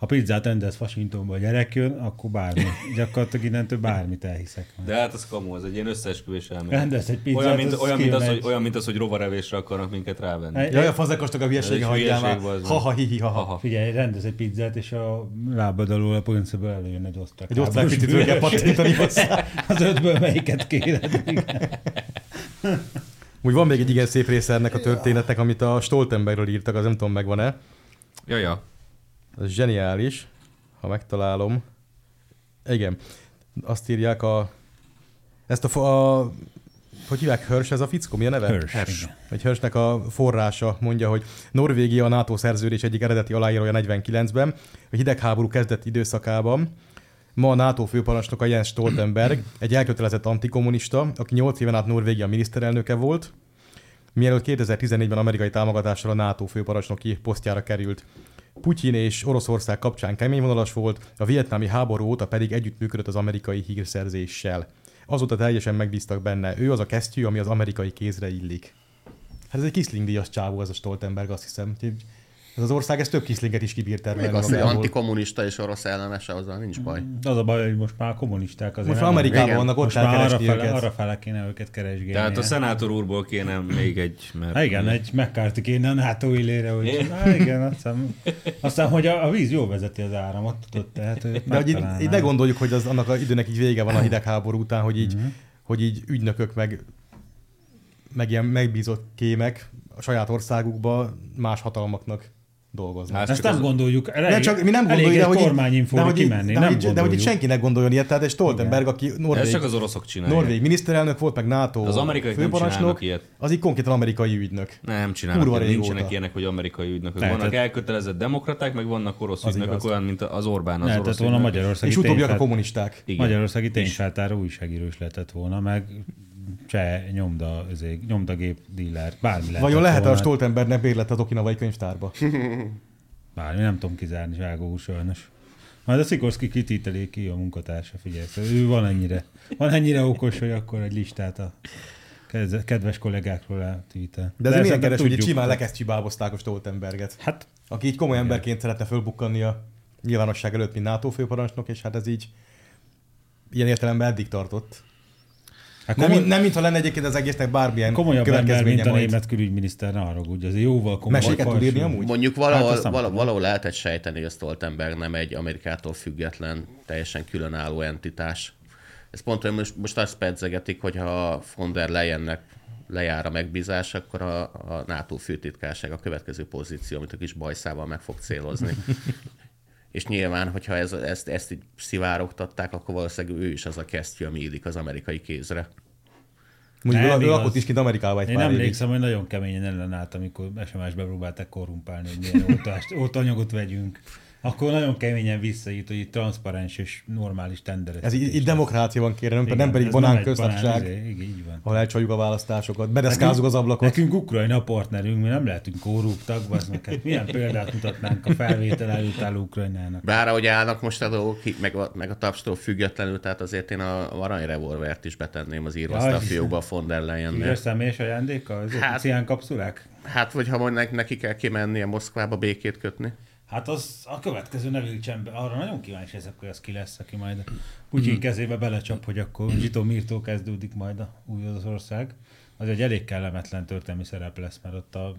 ha pizzát rendelsz Washingtonba, a gyerek jön, akkor bármi. Gyakorlatilag innentől bármit elhiszek.
De hát az kamu, ez egy ilyen összeesküvés elmélet.
Rendelsz egy pizzát,
olyan, mint,
az
olyan, mint az, hogy, olyan, mint az, hogy rovarevésre akarnak minket rávenni.
Egy-
Jaj, a fazekostok a hülyesége
egy
hagyjál már.
bazd meg.
Ha-ha, hi-hi, ha-ha.
Aha.
Figyelj, rendez egy pizzát, és a lábad alól a polinceből előjön egy osztrák.
Egy osztrák picit kell pattintani hozzá.
Az ötből melyiket kéred?
Úgy van még egy igen szép része ennek a történetnek, amit a Stoltenbergről írtak, az nem tudom megvan-e.
Ja, ja.
Ez zseniális, ha megtalálom. Igen. Azt írják a... Ezt a, a hogy hívják Hörs, ez a fickó, mi a neve?
Hörs, igen.
Egy Hörsnek a forrása mondja, hogy Norvégia a NATO szerződés egyik eredeti aláírója 49-ben, a hidegháború kezdett időszakában. Ma a NATO főparancsnoka Jens Stoltenberg, egy elkötelezett antikommunista, aki 8 éven át Norvégia miniszterelnöke volt, mielőtt 2014-ben amerikai támogatással a NATO főparancsnoki posztjára került. Putyin és Oroszország kapcsán keményvonalas volt, a vietnámi háború óta pedig együttműködött az amerikai hírszerzéssel. Azóta teljesen megbíztak benne. Ő az a kesztyű, ami az amerikai kézre illik. Hát ez egy Kisling díjas csávó, ez a Stoltenberg, azt hiszem. Úgyhogy Ez az ország, ez több Kislinget is kibírt
Még
termelni
az, hogy
magából.
antikommunista és orosz ellenes, azzal nincs baj.
Az a baj, hogy most már a kommunisták azért
Most már Amerikában
Igen.
vannak, ott
most már arra fele,
őket.
arra fele kéne őket keresgélni.
Tehát a szenátor úrból kéne még egy, mert...
Hát igen, egy McCarthy kéne a NATO élére, hogy Há, igen, azt hiszem, aztán, hogy a, a víz jól vezeti az áramot, tudod, tehát
De hogy így, így ne gondoljuk, hogy az, annak az időnek így vége van a hidegháború után, hogy így, hogy így ügynökök meg, meg ilyen megbízott kémek a saját országukba más hatalmaknak dolgoznak.
Hát
Ezt
csak
nem
az-
gondoljuk. Elég,
Nem csak, mi nem gondoljuk, de
egy
hogy
kormányinfóra
de
kimenni,
de
nem
hogy de hogy itt senki ne gondoljon ilyet, tehát egy Stoltenberg, aki
Ez
Norvég,
csak az oroszok csinálják.
Norvég miniszterelnök volt, meg NATO
Az amerikaiak nem
főparancsnok,
csinálnak ilyet.
az így konkrétan amerikai ügynök.
Nem csinálnak,
Kurva
ilyen, nincsenek ilyenek, hogy amerikai ügynökök.
Ne,
vannak
tehát-
elkötelezett demokraták, meg vannak orosz
Az
ügynökök,
igaz.
olyan, mint az Orbán az
Ne,
orosz
tehát volna. Magyarországi
És utóbbiak a kommunisták.
Magyarországi tényfeltáró újságíró is lehetett volna, meg cseh nyomda, azért, nyomdagép díler, bármi lehetett
Vajon lehet a. Stoltenbergnek bérlet az Okinawai könyvtárba?
Bármi, nem tudom kizárni Zságó sajnos. Majd a Szikorszki kitíteli ki a munkatársa, figyelj. Szóval ő van ennyire, van ennyire okos, hogy akkor egy listát a kedves kollégákról eltítel.
De ez milyen
szerintem
keres, hogy simán lekesztyűbábozták a Stoltenberget.
Hát,
aki így komoly emberként szeretne fölbukkanni a nyilvánosság előtt, mint NATO főparancsnok, és hát ez így ilyen értelemben eddig tartott.
Hát
Nem,
komoly,
mint- nem mintha lenne egyébként az egésznek bármilyen
komolyabb ember, mint a német külügyminiszter, ne haragudj, azért jóval komolyabb.
Meséket tud írni amúgy?
Mondjuk
Hát
valahol,
azt nem
vala,
tudom.
valahol lehetett sejteni, hogy Stoltenberg nem egy Amerikától független, teljesen különálló entitás. Ez pont olyan, most, most azt pedzegetik, hogy ha von der Leyennek lejár a megbízás, akkor a, a NATO főtitkárság a következő pozíció, amit a kis bajszával meg fog célozni. És nyilván, hogyha ez, ezt, ezt így szivárogtatták, akkor valószínűleg ő is az a kesztyű, ami illik az amerikai kézre.
Mondjuk
Nem
ő
igaz.
lakott is kint Amerikába egy
Én
pár évig.
emlékszem, hogy nagyon keményen ellenállt, amikor SMS-be próbálták korrumpálni, hogy milyen oltást, oltanyagot vegyünk. Akkor nagyon keményen visszaírt, hogy itt transzparens és normális tenderes.
Ez így, így demokrácia van kérem, nem, nem pedig banán köztársaság,
igen, így van.
ahol elcsaljuk a választásokat, bedeszkázunk az ablakot.
Nekünk Ukrajna a partnerünk, mi nem lehetünk korruptak, bazd meg. Hát milyen példát mutatnánk a felvétel előtt álló Ukrajnának?
Bár ahogy állnak most a dolgok, meg a, meg a tapstól függetlenül, tehát azért én a aranyrevolvert is betenném az írvasztal
Jaj.
fiókba a von der
Ügyes
Leyennél.
személyes ajándéka? Az
Hát-
kapszulák?
Hát, vagy ha mondják, neki kell kimennie Moszkvába békét kötni.
Hát az a következő nevű csember, arra nagyon kíváncsi ezek, hogy az ki lesz, aki majd a Putyin kezébe belecsap, hogy akkor Zsitó Mirtó kezdődik majd a új Oroszország. Az egy elég kellemetlen történelmi szerep lesz, mert ott a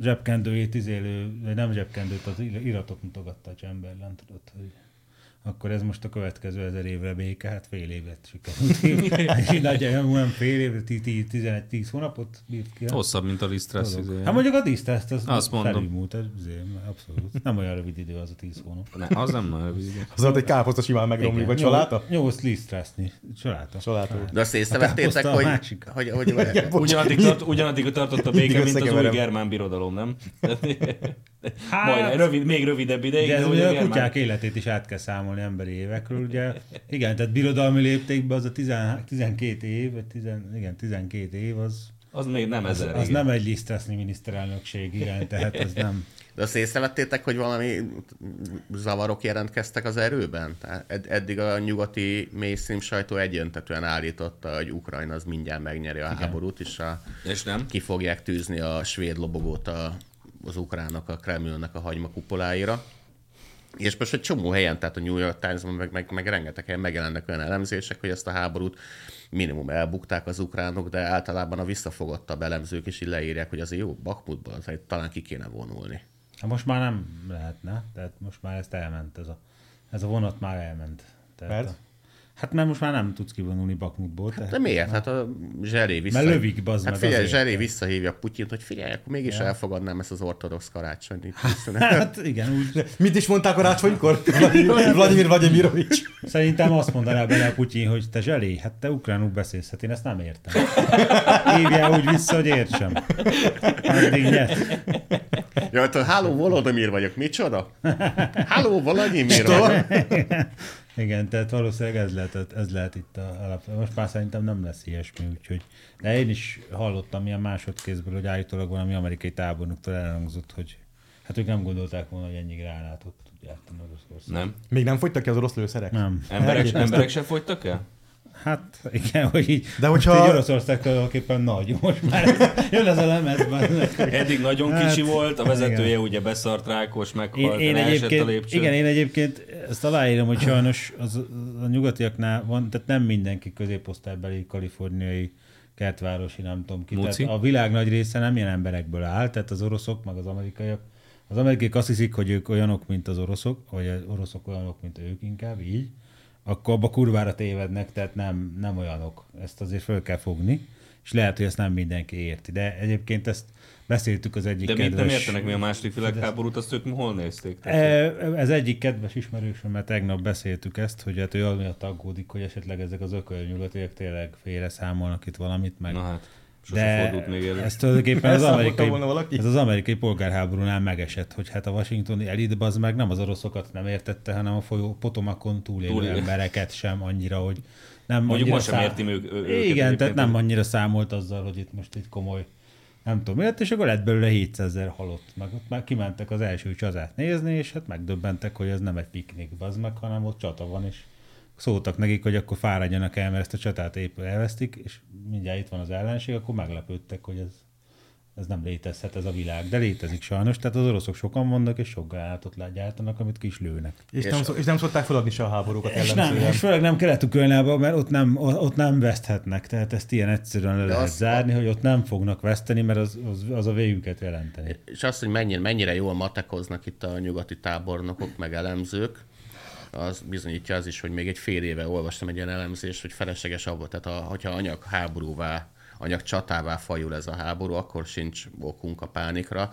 zsebkendőjét izélő, nem zsebkendőt, az iratot mutogatta a Chamberlain, tudod, hogy akkor ez most a következő ezer évre béke, hát fél évet sikerült. Nagyjából nem fél évre, 11-10 hónapot bírt ki. hát?
Hosszabb, mint a.
Tudok.
izé.
Hát mondjuk a díszteszt, az
Azt mondom.
ez azért, abszolút. Nem olyan rövid idő az a 10 hónap.
Ne, az nem nagyon rövid.
Az alatt egy káposzta simán megromlik, vagy csaláta?
8 lisztrászni. Csaláta.
Csaláta.
De azt észrevettétek, hogy,
másik.
hogy, hogy, hogy
Ugyanaddig, tart, ugyanaddig tartott a béke, mint az új germán birodalom, nem?
Hát-
Majd rövid, még rövidebb ideig.
De ez
hogy
ugye a
igen,
kutyák
már-
életét is át kell számolni emberi évekről, ugye. Igen, tehát birodalmi léptékben az a 10, 12 év, vagy 10, igen, 12 év, az,
Az még nem
az,
ezer.
az
igen.
nem egy lisztreszni miniszterelnökség, igen, tehát az nem.
De azt észrevettétek, hogy valami zavarok jelentkeztek az erőben? Tehát ed- eddig a nyugati mainstream sajtó egyöntetően állította, hogy Ukrajna az mindjárt megnyeri a háborút, és a,
És nem?
ki fogják tűzni a svéd lobogót a, az ukránok a Kremlnek a hagymakupoláira. És most egy csomó helyen, tehát a New York Times-ban, meg, meg, meg rengeteg helyen megjelennek olyan elemzések, hogy ezt a háborút minimum elbukták az ukránok, de általában a visszafogottabb elemzők is így leírják, hogy azért jó, Bakmutból azért talán ki kéne vonulni.
Hát most már nem lehetne, tehát most már ezt elment, ez a, ez a vonat már elment. Tehát
Mert?
A, hát mert most már nem tudsz kivonulni Bakmutból. Tehát,
De miért? Hát a Zseré vissza...
Mert lövik, bazd
Hát
meg,
figyelj,
azért.
Zseré visszahívja Putyint, hogy figyelj, akkor mégis ja. elfogadnám ezt az ortodox karácsonyt.
Hát igen, úgy,
Mit is mondták karácsonykor? Vladimir, Vladimir Vladimirovics.
Szerintem azt mondaná bele a Putyin, hogy te zselé, hát te ukránul beszélsz, hát én ezt nem értem. Hívjál úgy vissza, hogy értsem. Addig nyert.
ja, hát a Háló Volodymyr vagyok, micsoda? Háló Vladimir vagyok.
Igen, tehát valószínűleg ez lehet, ez lehet itt a alap. Most már szerintem nem lesz ilyesmi, úgyhogy. De én is hallottam ilyen másodkézből, hogy állítólag valami amerikai tábornoktól elhangzott, hogy hát ők nem gondolták volna, hogy ennyi gránátot tud gyártani Oroszország.
Nem.
Még nem fogytak ki az orosz lőszerek?
Nem.
Emberek, emberek sem fogytak el?
Hát igen, hogy így.
De
most
hogyha-
így Oroszország tulajdonképpen nagy. Most már jön ez a lemez. már.
Eddig nagyon
Hát,
kicsi volt, a vezetője
igen.
ugye beszart rákos,
Én,
meghalt,
én
a
egyébként,
lépcsőn.
igen, én egyébként ezt aláírom, hogy sajnos az, a nyugatiaknál van, tehát nem mindenki középosztálybeli kaliforniai kertvárosi, nem tudom ki.
Muci?
Tehát a világ nagy része nem ilyen emberekből áll, tehát az oroszok, meg az amerikaiak. Az amerikaiak azt hiszik, hogy ők olyanok, mint az oroszok, vagy az oroszok olyanok, mint ők inkább, így. Akkor abba kurvára tévednek, tehát nem, nem olyanok. Ezt azért föl kell fogni. És lehet, hogy ezt nem mindenki érti. De egyébként ezt beszéltük az egyik
De mit nem
kedves...
értenek mi a második világháborút, azt ők hol nézték? Tehát,
E, Ez egyik kedves ismerősömmel tegnap beszéltük ezt, hogy hát ő amiatt aggódik, hogy esetleg ezek az ökölnyugatiak tényleg félre számolnak itt valamit, meg...
Na hát, sose
de
fordult még elő.
ez tulajdonképpen az amerikai,
volna valaki?
ez az amerikai polgárháborúnál megesett, hogy hát a washingtoni elit az meg nem az oroszokat nem értette, hanem a folyó Potomacon túlélő
Túlélő.
embereket sem annyira, hogy nem
Mondjuk most sem érti ők- ő- őket
Igen, tehát nem annyira számolt azzal, hogy itt most itt komoly nem tudom miért, és akkor lett belőle 700 ezer halott. Meg ott már kimentek az első csatát nézni, és hát megdöbbentek, hogy ez nem egy piknik, az meg, hanem ott csata van, és szóltak nekik, hogy akkor fáradjanak el, mert ezt a csatát épp elvesztik, és mindjárt itt van az ellenség, akkor meglepődtek, hogy ez, ez nem létezhet ez a világ. De létezik sajnos, tehát az oroszok sokan vannak, és sok gránátot gyártanak, amit ki is lőnek.
És, nem, szok- és nem szokták feladni se a háborúkat
És nem, és főleg nem kelet mert ott nem, ott nem veszthetnek, tehát ezt ilyen egyszerűen le lehet
azt-
zárni, hogy ott nem fognak veszteni, mert az, az, az a végüket jelenteni.
És azt, hogy mennyire, mennyire jól matekoznak itt a nyugati tábornokok, meg elemzők, az bizonyítja az is, hogy még egy fél éve olvastam egy ilyen elemzést, hogy felesleges abban, tehát a, hogyha anyag háborúvá, anyag csatává fajul ez a háború, akkor sincs okunk a pánikra,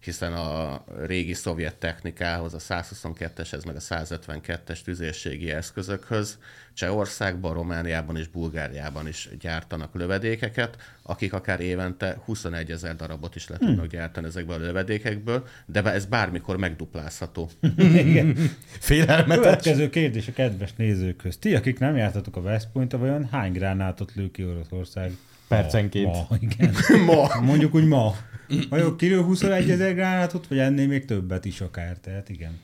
hiszen a régi szovjet technikához, a 122-eshez, meg a 152-es tüzérségi eszközökhöz Csehországban, Romániában és Bulgáriában is gyártanak lövedékeket, akik akár évente 21 ezer darabot is le tudnak gyártani ezekből a lövedékekből, de ez bármikor megduplázható.
Igen.
Félelmetes.
Következő kérdés a kedves nézőkhöz. Ti, akik nem jártatok a West point vajon hány gránátot lő ki Oroszország?
Percenként.
Ma, ma igen.
Ma!
Mondjuk úgy ma. Vajon kilő 21 ezer gránátot, vagy ennél még többet is akár, tehát igen.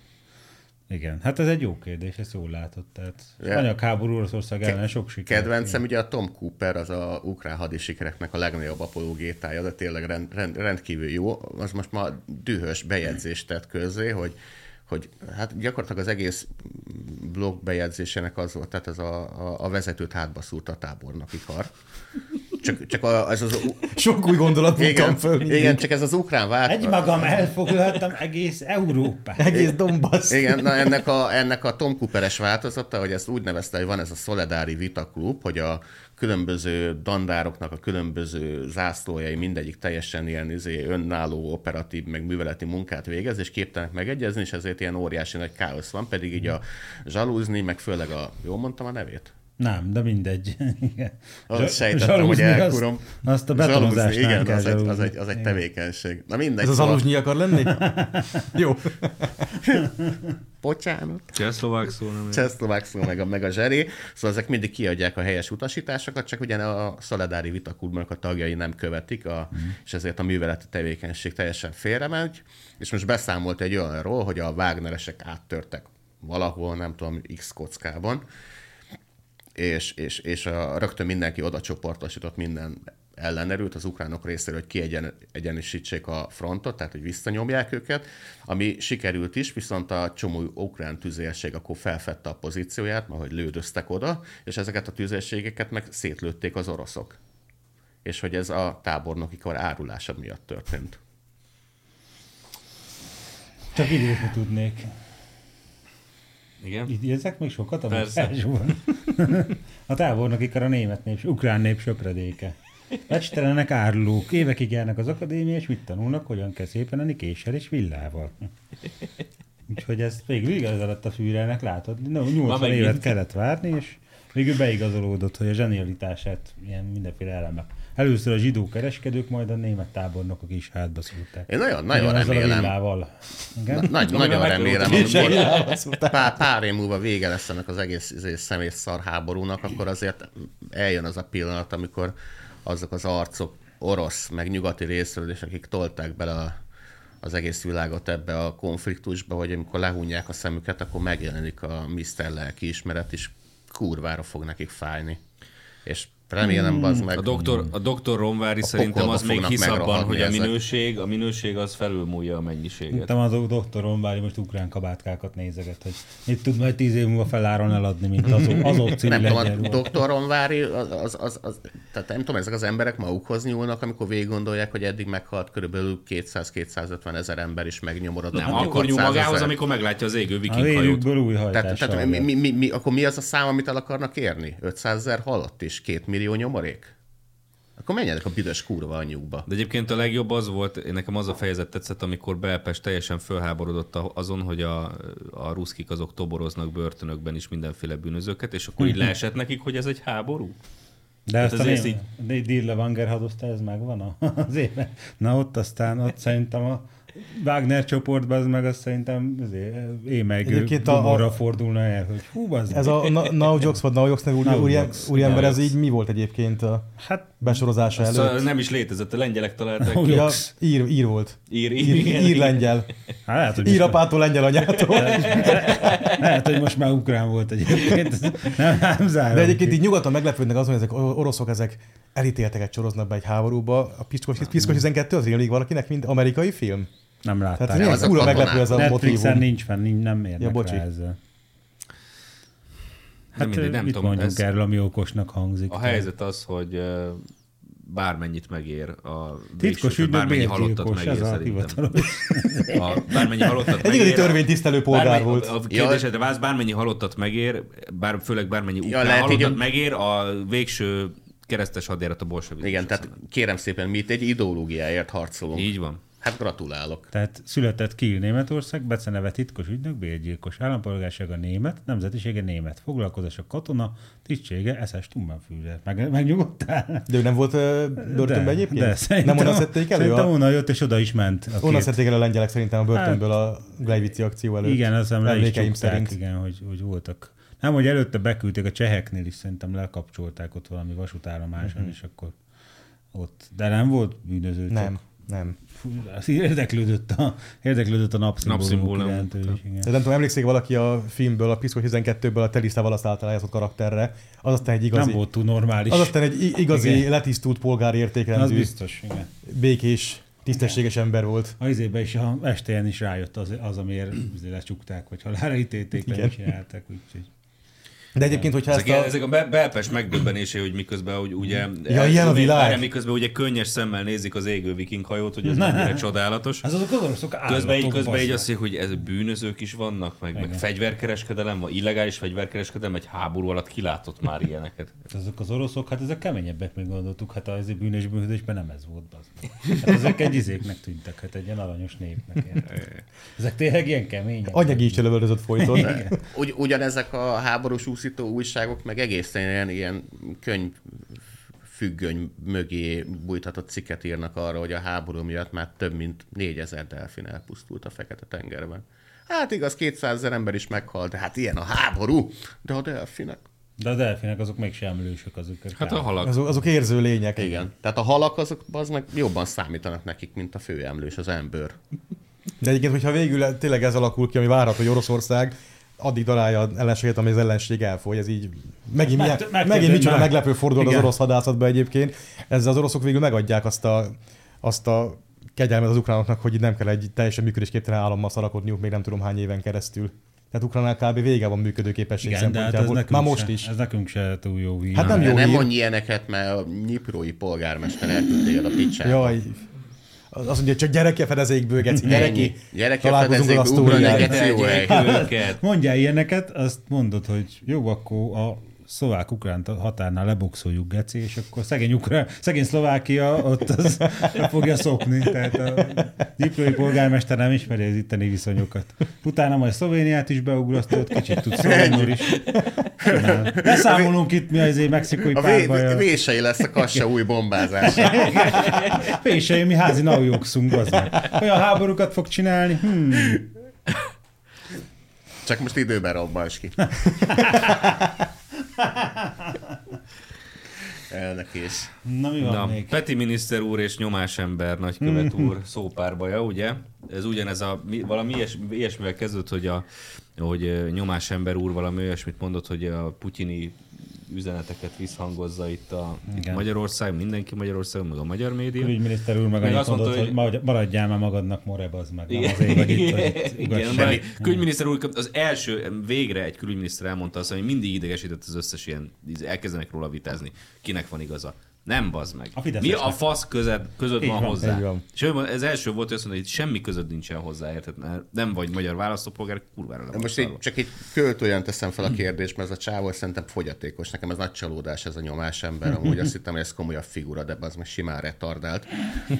Igen, hát ez egy jó kérdés, ezt jól látod. Tehát
Ja.
anyagháború Oroszország ellen sok siker.
Kedvencem ugye a Tom Cooper, az a ukrán hadisikereknek a legnagyobb apologétája, de tényleg rend, rend, rendkívül jó. Az most ma dühös bejegyzést tett közzé, hogy hogy hát gyakorlatilag az egész blog bejegyzésének az volt, tehát ez a, a, a vezetőt hátba szúrt a tábornoki kar. Csak, csak a, ez az,
Sok új gondolat
igen,
föl. mindig.
igen, csak ez az ukrán vált.
Egy magam elfoglaltam egész Európát.
Egész Donbass.
Igen, na ennek a, ennek a Tom Cooperes változata, hogy ezt úgy nevezte, hogy van ez a Szoledári Vita Klub, hogy a különböző dandároknak a különböző zászlójai mindegyik teljesen ilyen izé, önálló operatív, meg műveleti munkát végez, és képtelenek megegyezni, és ezért ilyen óriási nagy káosz van, pedig így a zsalúzni, meg főleg a, jól mondtam a nevét?
Nem, de mindegy. Igen.
Azt sejtettem, hogy
zsalúzni
elkurom.
Azt, azt a betonozást
Zsalúzni, igen,
kell
az egy, az, egy, az egy
Igen.
tevékenység. Na mindegy,
Ez az
szóval-
aluzsnyi akar lenni? Jó.
Bocsánat.
Csehszlovák szó nem
Csehszlovák szó, meg a, meg a zseri, szóval ezek mindig kiadják a helyes utasításokat, csak ugye a Szoladári Vitaklubnak a tagjai nem követik, a,
Mhm.
és ezért a műveleti tevékenység teljesen félremegy, és most beszámolt egy olyanról, hogy a Wagneresek áttörtek valahol, nem tudom, X kockában, és, és, és a, rögtön mindenki oda csoportosított minden ellenerült az ukránok részéről, hogy kiegyenisítsék a frontot, tehát hogy visszanyomják őket, ami sikerült is, viszont a csomó ukrán tüzérség akkor felfedte a pozícióját, mert hogy lődöztek oda, és ezeket a tüzérségeket meg szétlőtték az oroszok. És hogy ez a tábornoki kar árulása miatt történt.
Csak idézni tudnék.
Igen?
Idézek még sokat a mozgásban? a tábornok ikar a német nép, ukrán nép söpredéke. Becstelenek árulók, évekig járnak az akadémia, és mit tanulnak, hogyan kell szépen enni késsel és villával. Úgyhogy ez végül igaz lett a Führernek, látod? No, 80
megint.
évet kellett várni, és végül beigazolódott, hogy a zsenialitását ilyen mindenféle elemek. Először a zsidó kereskedők, majd a német tábornokok is hátba szúrták.
Én nagyon, nagyon
a
remélem,
villával. Igen?
Na, nagy, nagyon remélem, amikor pár, pár év múlva vége lesz ennek az egész izé, személy szar háborúnak, akkor azért eljön az a pillanat, amikor azok az arcok orosz, meg nyugati részről, és akik tolták bele a, az egész világot ebbe a konfliktusba, hogy amikor lehunják a szemüket, akkor megjelenik a Mr. lelkiismeret, és kurvára fog nekik fájni. És remélem, az meg...
A doktor, a doktor Ronvári
A
szerintem az még hisz abban, hogy a
ezek.
minőség, a minőség az felülmúlja a mennyiséget.
Szerintem az a doktoron Báli most ukrán kabátkákat nézeget, hogy mit tud majd tíz év múlva feláron eladni, mint az, azok című
nem tudom, a doktor Ronvári, az, az, az, az, tehát nem tudom, ezek az emberek magukhoz nyúlnak, amikor végig gondolják, hogy eddig meghalt körülbelül 200-250 ezer ember is megnyomorodott.
Nem, akkor nyúl
600
magához,
ezer.
amikor meglátja az égő
A
viking hajót.
új
Tehát, tehát mi, mi, mi, mi, akkor mi az a szám, amit el akarnak érni? 500 ezer halott és 2 millió nyomorék? Akkor menjenek a büdös kurva anyjukba.
De egyébként a legjobb az volt, én nekem az a fejezet tetszett, amikor Belpest teljesen fölháborodott a- azon, hogy a, a ruszkik azok toboroznak börtönökben is mindenféle bűnözőket, és akkor így leesett nekik, hogy ez egy háború.
De ezt a
azért
ném, így... Dirle Wanger hadosztály, ez megvan a- az éve. Na ott aztán, ott szerintem a Wagner csoportban, az meg azt szerintem émelgő
Egyébként a-
gomorra fordulna el, hogy hú, az
Ez a Na- Now Jokes vagy Now Jokes nevű úri, ember, ez így mi volt egyébként a
Hát,
besorozása
Szóval
előtt?
nem is létezett, a lengyelek találták ki.
Ja, ír, ír volt.
Ír,
Ír,
igen,
ír
igen.
lengyel.
hát lehet, hogy
Ír
most,
apától, lengyel anyától.
lehet, hogy most már ukrán volt egyébként. Nem, nem zárom
De egyébként
ki.
így nyugodtan meglepődnek azon, hogy ezek oroszok, ezek elítélteket soroznak be egy háborúba. A Piszkos, Piszkos 12 az rémlik valakinek, mint amerikai film?
Nem látták.
Tehát
az a
kurva meglepő ez a
Netflixen nincs fenn, nincs, nem érnek
Ja, bocsi.
rá ezzel. Hát
mindegy, nem
mit
tudom,
mondjunk
ez-
erről, ami okosnak hangzik.
A helyzet az, hogy bármennyit megér a
Titkos
végső,
ügynök
bármennyi halottat megér
ez a
szerintem. A, bármennyi halottat
Egy igazi
megér,
törvénytisztelő polgár
bármennyi,
volt.
A, a kérdésedre válasz, bármennyi halottat megér, bár, főleg bármennyi ukrán
lehet így
halottat
a-
megér, a végső keresztes hadjárat a bolsevizmus.
Igen, tehát kérem szépen, mi itt egy ideológiáért harcolunk.
Így van.
Hát gratulálok.
Tehát született Kiel Németország, beceneve titkos ügynök, bérgyilkos, állampolgársága német, nemzetisége német, foglalkozása katona, tisztsége SS Stummenführer. Meg, megnyugodtál?
De ő nem volt ö, börtönben egyébként?
De, szerintem,
nem onnan szedték elő?
Szerintem
A,
onnan jött, és oda is ment. A
onnan szedték elő a lengyelek szerintem a börtönből a Gleivici akció előtt.
Igen, azt hiszem le is csukták,
szerint.
igen, hogy, hogy voltak. Nem, hogy előtte beküldték a cseheknél is, szerintem lekapcsolták ott valami vasútállomáson, uh-huh. és akkor ott. De nem volt bűnöző.
Nem, nem.
Az érdeklődött a, érdeklődött a
Napszimbólum.
iránt igen.
Nem tudom, emlékszik valaki a filmből, a Piszkos 12-ből a Telisztával azt által eljátszott karakterre. Az aztán egy igazi,
Nem volt túl normális.
az aztán egy igazi,
Igen.
igen. letisztult polgári
az
értékrendű,
biztos, igen.
békés, tisztességes ember volt.
A izébe is a estén is rájött az, az amiért lecsukták, vagy halálra ítélték, le
Igen.
is csinálták, úgyhogy.
De egyébként, hogyha
Ezek,
ezt a...
ezek a be- belpes megdöbbenésé, hogy miközben hogy ugye...
Ja, ilyen a világ.
várjál, Miközben ugye könnyes szemmel nézik az égő viking hajót, hogy ez mennyire csodálatos.
Az azok az oroszok
Közben így,
állatok,
közben így azt mondja, hogy ez bűnözők is vannak, meg, meg fegyverkereskedelem van, illegális fegyverkereskedelem, egy háború alatt kilátott már ilyeneket.
Hát azok az oroszok, hát ezek keményebbek, mint gondoltuk, hát az bűnös bűnözésben nem ez volt. Az. Hát ezek egy izéknek tűntek, hát egy ilyen aranyos népnek. Ezek tényleg ilyen kemények.
Anyagi is lövöldözött folyton.
Ugy, ugyanezek a háborús úszi pusztító újságok meg egészen ilyen, ilyen könyv függöny mögé bújtatott cikket írnak arra, hogy a háború miatt már több mint 4000 delfin elpusztult a Fekete-tengerben. Hát igaz, 200 ezer ember is meghalt, de hát ilyen a háború, de a delfinek.
De a delfinek azok még sem emlősök azok.
Hát a halak.
Azok, azok érző lények.
Igen. Tehát a halak azok az meg jobban számítanak nekik, mint a főemlős, az ember.
De egyébként, hogyha végül tényleg ez alakul ki, ami várható, hogy Oroszország addig találja az ellenséget, amíg az ellenség elfogy. Ez így megint,
Meg-
milyen,
meg-
megint micsoda
meg-
meglepő fordulat az orosz hadászatban egyébként. Ezzel az oroszok végül megadják azt a, azt a kegyelmet az ukránoknak, hogy itt nem kell egy teljesen működésképtelen állammal szarakodniuk még nem tudom hány éven keresztül. Tehát Ukránál kb. vége van működőképesség
Igen, de hát
szempontjából. Már most
se,
is.
Ez nekünk se túl jó víz.
Hát nem jó
nem
hír.
mondj ilyeneket, mert a nyiprói polgármester elküldte a picsába.
Jaj, az azt mondja, hogy csak gyereki a fedezékből, geci, gyereki.
A
Találkozunk az
akcióhely.
őket.
Mondjál ilyeneket, azt mondod, hogy jó, akkor a szlovák-ukrán határnál leboxoljuk, geci, és akkor szegény, ukrán, szegény Szlovákia ott az fogja szopni. Tehát a gyiprói polgármester nem ismeri az itteni viszonyokat. Utána majd Szlovéniát is beugrasztott, kicsit tud szlovénul is. Simán. Leszámolunk itt mi az mexikói
A
párbaj.
vései lesz a kassa új bombázása.
Fései, mi házi naujokszunk, az meg. Olyan háborúkat fog csinálni. Hmm.
Csak most időben robbans ki. Elnek is.
Na mi van
Na,
még?
Peti miniszter úr és nyomásember nagykövet úr szópárbaja, ugye? Ez ugyanez a, mi, valami ilyes, ilyesmivel kezdődött, hogy, a, hogy nyomásember úr valami olyasmit mondott, hogy a putyini üzeneteket visszhangozza itt a itt. Magyarország, mindenki Magyarországon, meg a magyar média.
Külügyminiszter úr meg
Meg azt mondta,
mondott, hogy, maradjál már magadnak, Moreb az meg. Nem
Igen,
azért vagy itt, hogy
Igen, mert külügyminiszter úr, az első, végre egy külügyminiszter elmondta azt, hogy mindig idegesített az összes ilyen, elkezdenek róla vitázni. Kinek van igaza? Nem bazd meg.
A
Mi a fasz között, között
Így
van,
van,
hozzá?
van.
És ő mond- ez első volt, hogy azt mondta, hogy semmi között nincsen hozzá, érted? Mert nem vagy magyar választópolgár, kurvára vagy
most így, csak egy költően teszem fel a kérdést, mert ez a csávó szerintem fogyatékos. Nekem ez nagy csalódás ez a nyomás ember. Amúgy azt hittem, hogy ez komolyabb figura, de az meg simán retardált.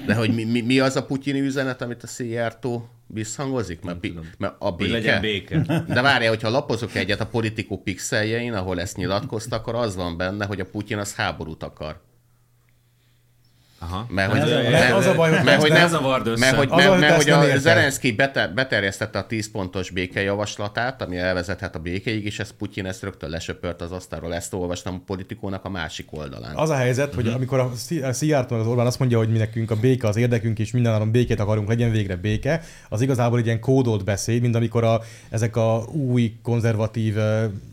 De hogy mi, mi, mi az a putyini üzenet, amit a Szijjártó visszhangozik? Mert, bi, mert a
Hogy
béke.
legyen béke.
De várjál, hogyha lapozok egyet a politikó pixeljein, ahol ezt nyilatkoztak, akkor az van benne, hogy a Putyin az háborút akar.
Aha.
Mert hogy,
Ez a-
mert,
az a baj, hogy
mert, hogy
ne
nem,
zavard össze.
mert, hogy,
Az a
mert,
hogy nem
a. Zelenszky bete, beterjesztette a 10 pontos békejavaslatát, ami elvezethet a békéig, és ezt Putyin ezt rögtön lesöpört az asztalról. Ezt olvastam a politikónak a másik oldalán.
Az a helyzet, hogy amikor a Szijjártó az Orbán azt mondja, hogy mi nekünk a béke az érdekünk, és mindenáron békét akarunk, legyen végre béke, az igazából egy ilyen kódolt beszéd, mint amikor a, ezek a új konzervatív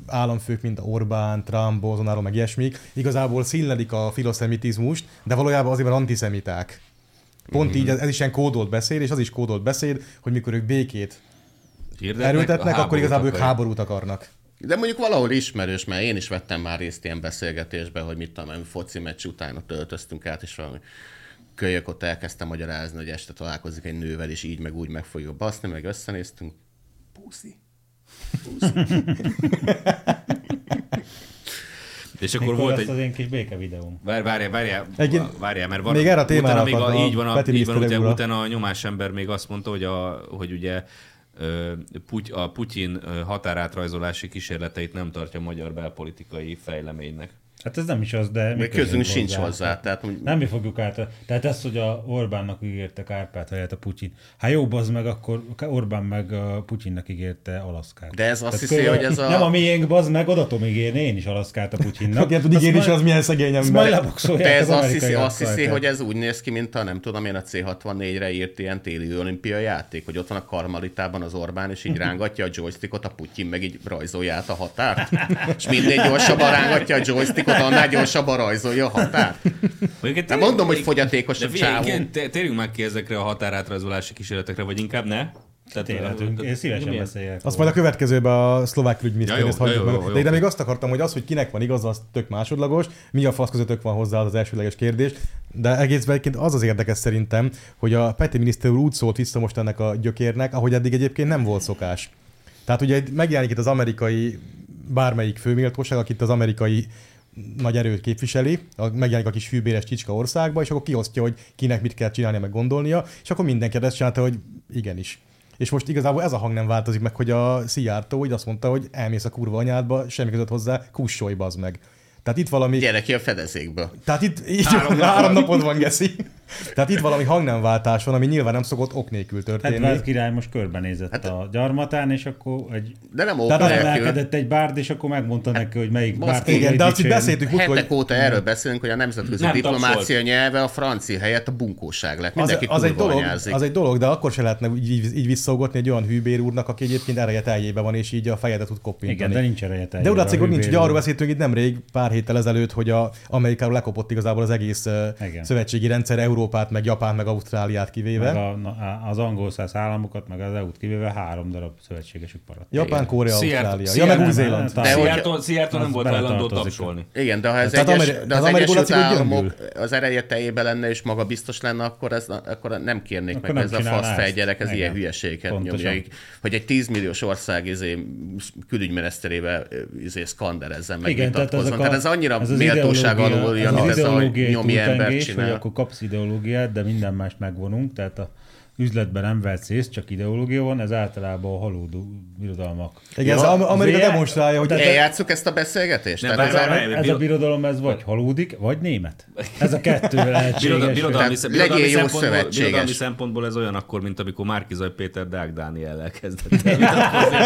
államfők, mint Orbán, Trump, Bolsonaro, meg ilyesmik, igazából színledik a filoszemitizmust, de valójában azért van antiszemiták. Pont így, ez, ez is ilyen kódolt beszéd, és az is kódolt beszéd, hogy mikor ők békét
Hirdetnek,
erőltetnek,
a
akkor igazából ők
akarják.
háborút akarnak.
De mondjuk valahol ismerős, mert én is vettem már részt ilyen beszélgetésbe, hogy mit tudom, foci meccs után ott öltöztünk át, és valami kölyök ott elkezdtem magyarázni, hogy este találkozik egy nővel, és így meg úgy meg fogjuk baszni, meg összenéztünk. Puszi.
És akkor
Mikor
volt egy...
az én kis béke videóm.
Várj, várjál, várjál,
Egy-
várjál, mert van,
még erre a témára
utána még a, így van, a,
Peti
így van utána, utána a nyomás ember még azt mondta, hogy, a, hogy ugye Puty, a Putyin határátrajzolási kísérleteit nem tartja magyar belpolitikai fejleménynek.
Hát ez nem is az, de... mi
Még közünk sincs hozzá. Tehát, hogy
Nem mi fogjuk át. Tehát ez, hogy a Orbánnak ígérte Kárpát helyett a Putyin. Hát jó, az meg akkor Orbán meg a Putyinnak ígérte Alaszkát.
De ez azt
Tehát
hiszi,
körülbelül
hogy ez a-
Nem a miénk, bazd meg, oda tudom ígérni én is Alaszkát a Putyinnak.
Aki tud ígérni, és az milyen szegény ember.
De ez
az
azt hiszi, azt hiszi, hogy ez úgy néz ki, mint a nem tudom én a C64-re írt ilyen téli olimpia játék, hogy ott van a karmalitában az Orbán, és így rángatja a joystickot, a Putyin meg így rajzolja át a határt. És minél gyorsabban rángatja a joystickot, annál gyorsabban rajzolja a határt.
Mondjuk,
Nem mondom, hogy fogyatékos
de
a csávó.
térjünk meg ki ezekre a határátrajzolási kísérletekre, vagy inkább ne? Tehát,
Tényleg, én szívesen
milyen?
beszéljek.
Azt majd a következőben a szlovák
jó,
ezt hagyjuk meg.
jó, jó,
De ide még azt akartam, hogy az, hogy kinek van igaza, az tök másodlagos. Mi a fasz közöttök van hozzá, az az elsőleges kérdés. De egészben egyébként az az érdekes szerintem, hogy a Peti miniszter úr úgy szólt vissza most ennek a gyökérnek, ahogy eddig egyébként nem volt szokás. Tehát ugye megjelenik itt az amerikai bármelyik főméltóság, akit az amerikai nagy erőt képviseli, a, megjelenik a kis fűbéres csicska országba, és akkor kiosztja, hogy kinek mit kell csinálnia, meg gondolnia, és akkor mindenki ezt csinálta, hogy igenis. És most igazából ez a hang nem változik meg, hogy a Szijjártó úgy azt mondta, hogy elmész a kurva anyádba, semmi között hozzá, kussolj bazd meg. Tehát itt valami...
Gyere ki a fedezékből.
Tehát itt így három, három napod van, Geszi. Tehát itt valami hangnemváltás van, ami nyilván nem szokott ok nélkül történni.
Edvard király most körbenézett hát, a gyarmatán, és akkor egy
De nem ok
Tehát az
egy bárd, és akkor megmondta neki, hogy melyik
Basz,
bárd
Igen, de azt itt beszéltük
Hetek
hogy
óta erről beszélünk, hogy a nemzetközi
Nem
diplomácia
tapsolt.
nyelve a francia helyett a bunkóság lett.
az,
Mindenki
az, egy
kurva
dolog,
anyázik.
az egy dolog, de akkor se lehetne így, így, visszaugatni egy olyan hűbér úrnak, aki egyébként ereje teljében van, és így a fejedet tud koppintani.
Igen, de nincs ereje
De úgy látszik, hogy nincs, ugye arról beszéltünk itt nemrég, pár héttel ezelőtt, hogy a Amerikáról lekopott igazából az egész szövetségi rendszer, Európát, meg Japán, meg Ausztráliát kivéve.
Meg a, a- az angol száz államokat, meg az EU-t kivéve három darab szövetségesük maradt.
Japán, Korea, Ausztrália. Ja, meg Új-Zéland.
De
Seattle nem
az
volt hajlandó tapsolni.
Igen, de ha ez
Tehát
egyes,
Ameri-
de az
Amerikból
Egyesült Államok az ereje tejében lenne, és maga biztos lenne, akkor, ez, akkor nem kérnék
Akkor
meg
nem
ez a fasz
ezt.
fejgyerek, ez ilyen hülyeséget nyomja. Hogy egy 10 milliós ország izé, külügyminiszterével izé, szkanderezzen, meg
Igen, tehát,
Tehát ez annyira
az
méltóság
ideológia-
alul,
ez az
amit ez a nyomi ember csinál.
akkor kapsz ideológiát, de minden mást megvonunk, tehát a üzletben nem vehetsz részt, csak ideológia van, ez általában a halódó birodalmak.
Igen, ez Amerika
ilyen-
demonstrálja, hogy
Tehát-
Eljátszuk ezt a beszélgetést?
Nem,
Tehát ez
bár-
Ez a birodalom, ez vagy halódik, vagy német. Ez a kettő lehetséges.
Birodalmi, birodalmi, szempontból, birodalmi szempontból ez olyan akkor, mint amikor Márkizaj Péter Deák Dániellel kezdett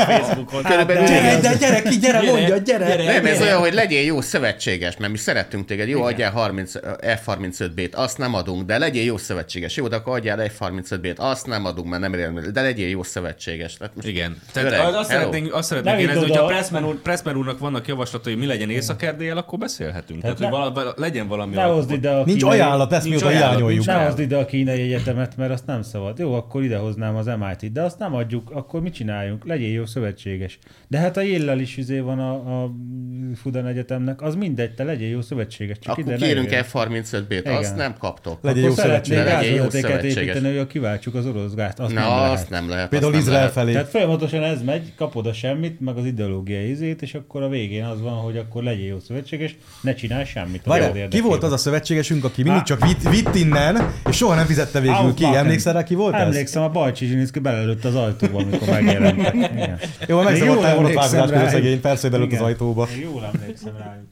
Facebookon.
De-
Gyere, de gyere ki, gyere,
Gyere,
mondja, gyere!
gyere.
Nem, ez olyan, hogy legyél jó szövetséges, mert mi szerettünk téged, jó, adjál 30, F-35B-t, azt nem adunk, de legyél jó szövetséges. Jó, de akkor adjál F-35B-t, azt nem adunk, mert nem érem, de legyél jó szövetséges. Tehát most
Igen. Tehát
Öreg,
az- azt
hello.
szeretnénk, azt szeretnénk
vidd
hogyha
oda.
Pressman, úr, Pressman úrnak vannak javaslatai, hogy mi legyen észak akkor beszélhetünk. Tehát,
Tehát
hogy
ne-
vala, vala, legyen valami
Ne hozd ide a
Nincs
kínai-
ajánlat, ezt
nincs
mióta
ajánlat,
hiányoljuk.
Ne hozd ide a kínai egyetemet, mert azt nem szabad. Jó, akkor idehoznám az MIT-t, de azt nem adjuk, akkor mit csináljunk? Legyél jó szövetséges. De hát a Yale-lel is izé van a, a Fudan Egyetemnek, az mindegy, te legyél jó szövetséges. Csak
akkor
ide
kérünk
jöjjön.
F-35B-t,
Igen.
azt nem kaptok.
Akkor
jó szövetséges.
Legyen jó szövetséges.
építeni, hogy kiváltsuk az orosz gázt. Azt nem
Na,
lehet.
azt nem lehet.
Például
nem
Izrael
lehet.
felé.
Tehát folyamatosan ez megy, kapod a semmit, meg az ideológiai izét, és akkor a végén az van, hogy akkor legyél jó szövetséges, ne csinálj semmit.
Várjál, ki volt az a szövetségesünk, aki mindig csak vitt, vitt innen, és soha nem fizette végül ki? Emlékszel rá, ki volt ez?
Emlékszem, a Bajcsi Zsilinszki belelőtt az ajtóba, amikor megjelentek. Igen.
Jó,
jól
volna vágás
rájuk.
szegény, persze, hogy belőtt az ajtóba.
Jól emlékszem rájuk.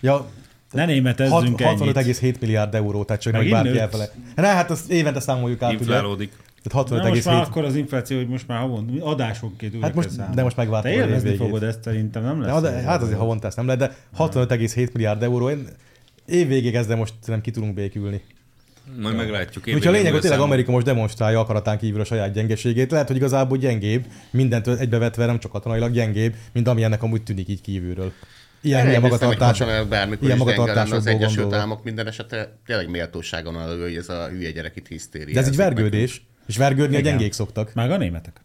Ja,
Ne németezzünk
hat-
ennyit.
65,7 milliárd euró, tehát csak meg bárki elfele. Ne, hát azt évente számoljuk át, ugye?
Inflálódik.
Tehát
Na most már
65,7.
akkor az infláció, hogy most már havon, adásonként újra
Hát most-
kell
de most megvártam
Te élvezni
végét.
fogod ezt szerintem, nem lesz?
De, hát
a-
azért havonta ezt nem lehet, de 65,7 milliárd euró. Én év végéig ezzel most nem ki tudunk békülni.
Majd meglátjuk.
Úgyhogy a lényeg, hogy tényleg. Amerika most demonstrálja akaratán kívül a saját gyengeségét. Lehet, hogy igazából gyengébb, mindent egybevetve nem csak katonailag gyengébb, mint ami ennek amúgy tűnik így kívülről. Ilyen, ilyen magatartás.
magatartás. Bármikor
ilyen
is lenne az
magatartásokból
Egyesült
gondolva.
Államok minden esetre tényleg méltóságon alul, hogy ez a hülye gyerek itt hisztéria.
De ez egy vergődés. És vergődni a
Igen.
gyengék szoktak.
Meg a németek.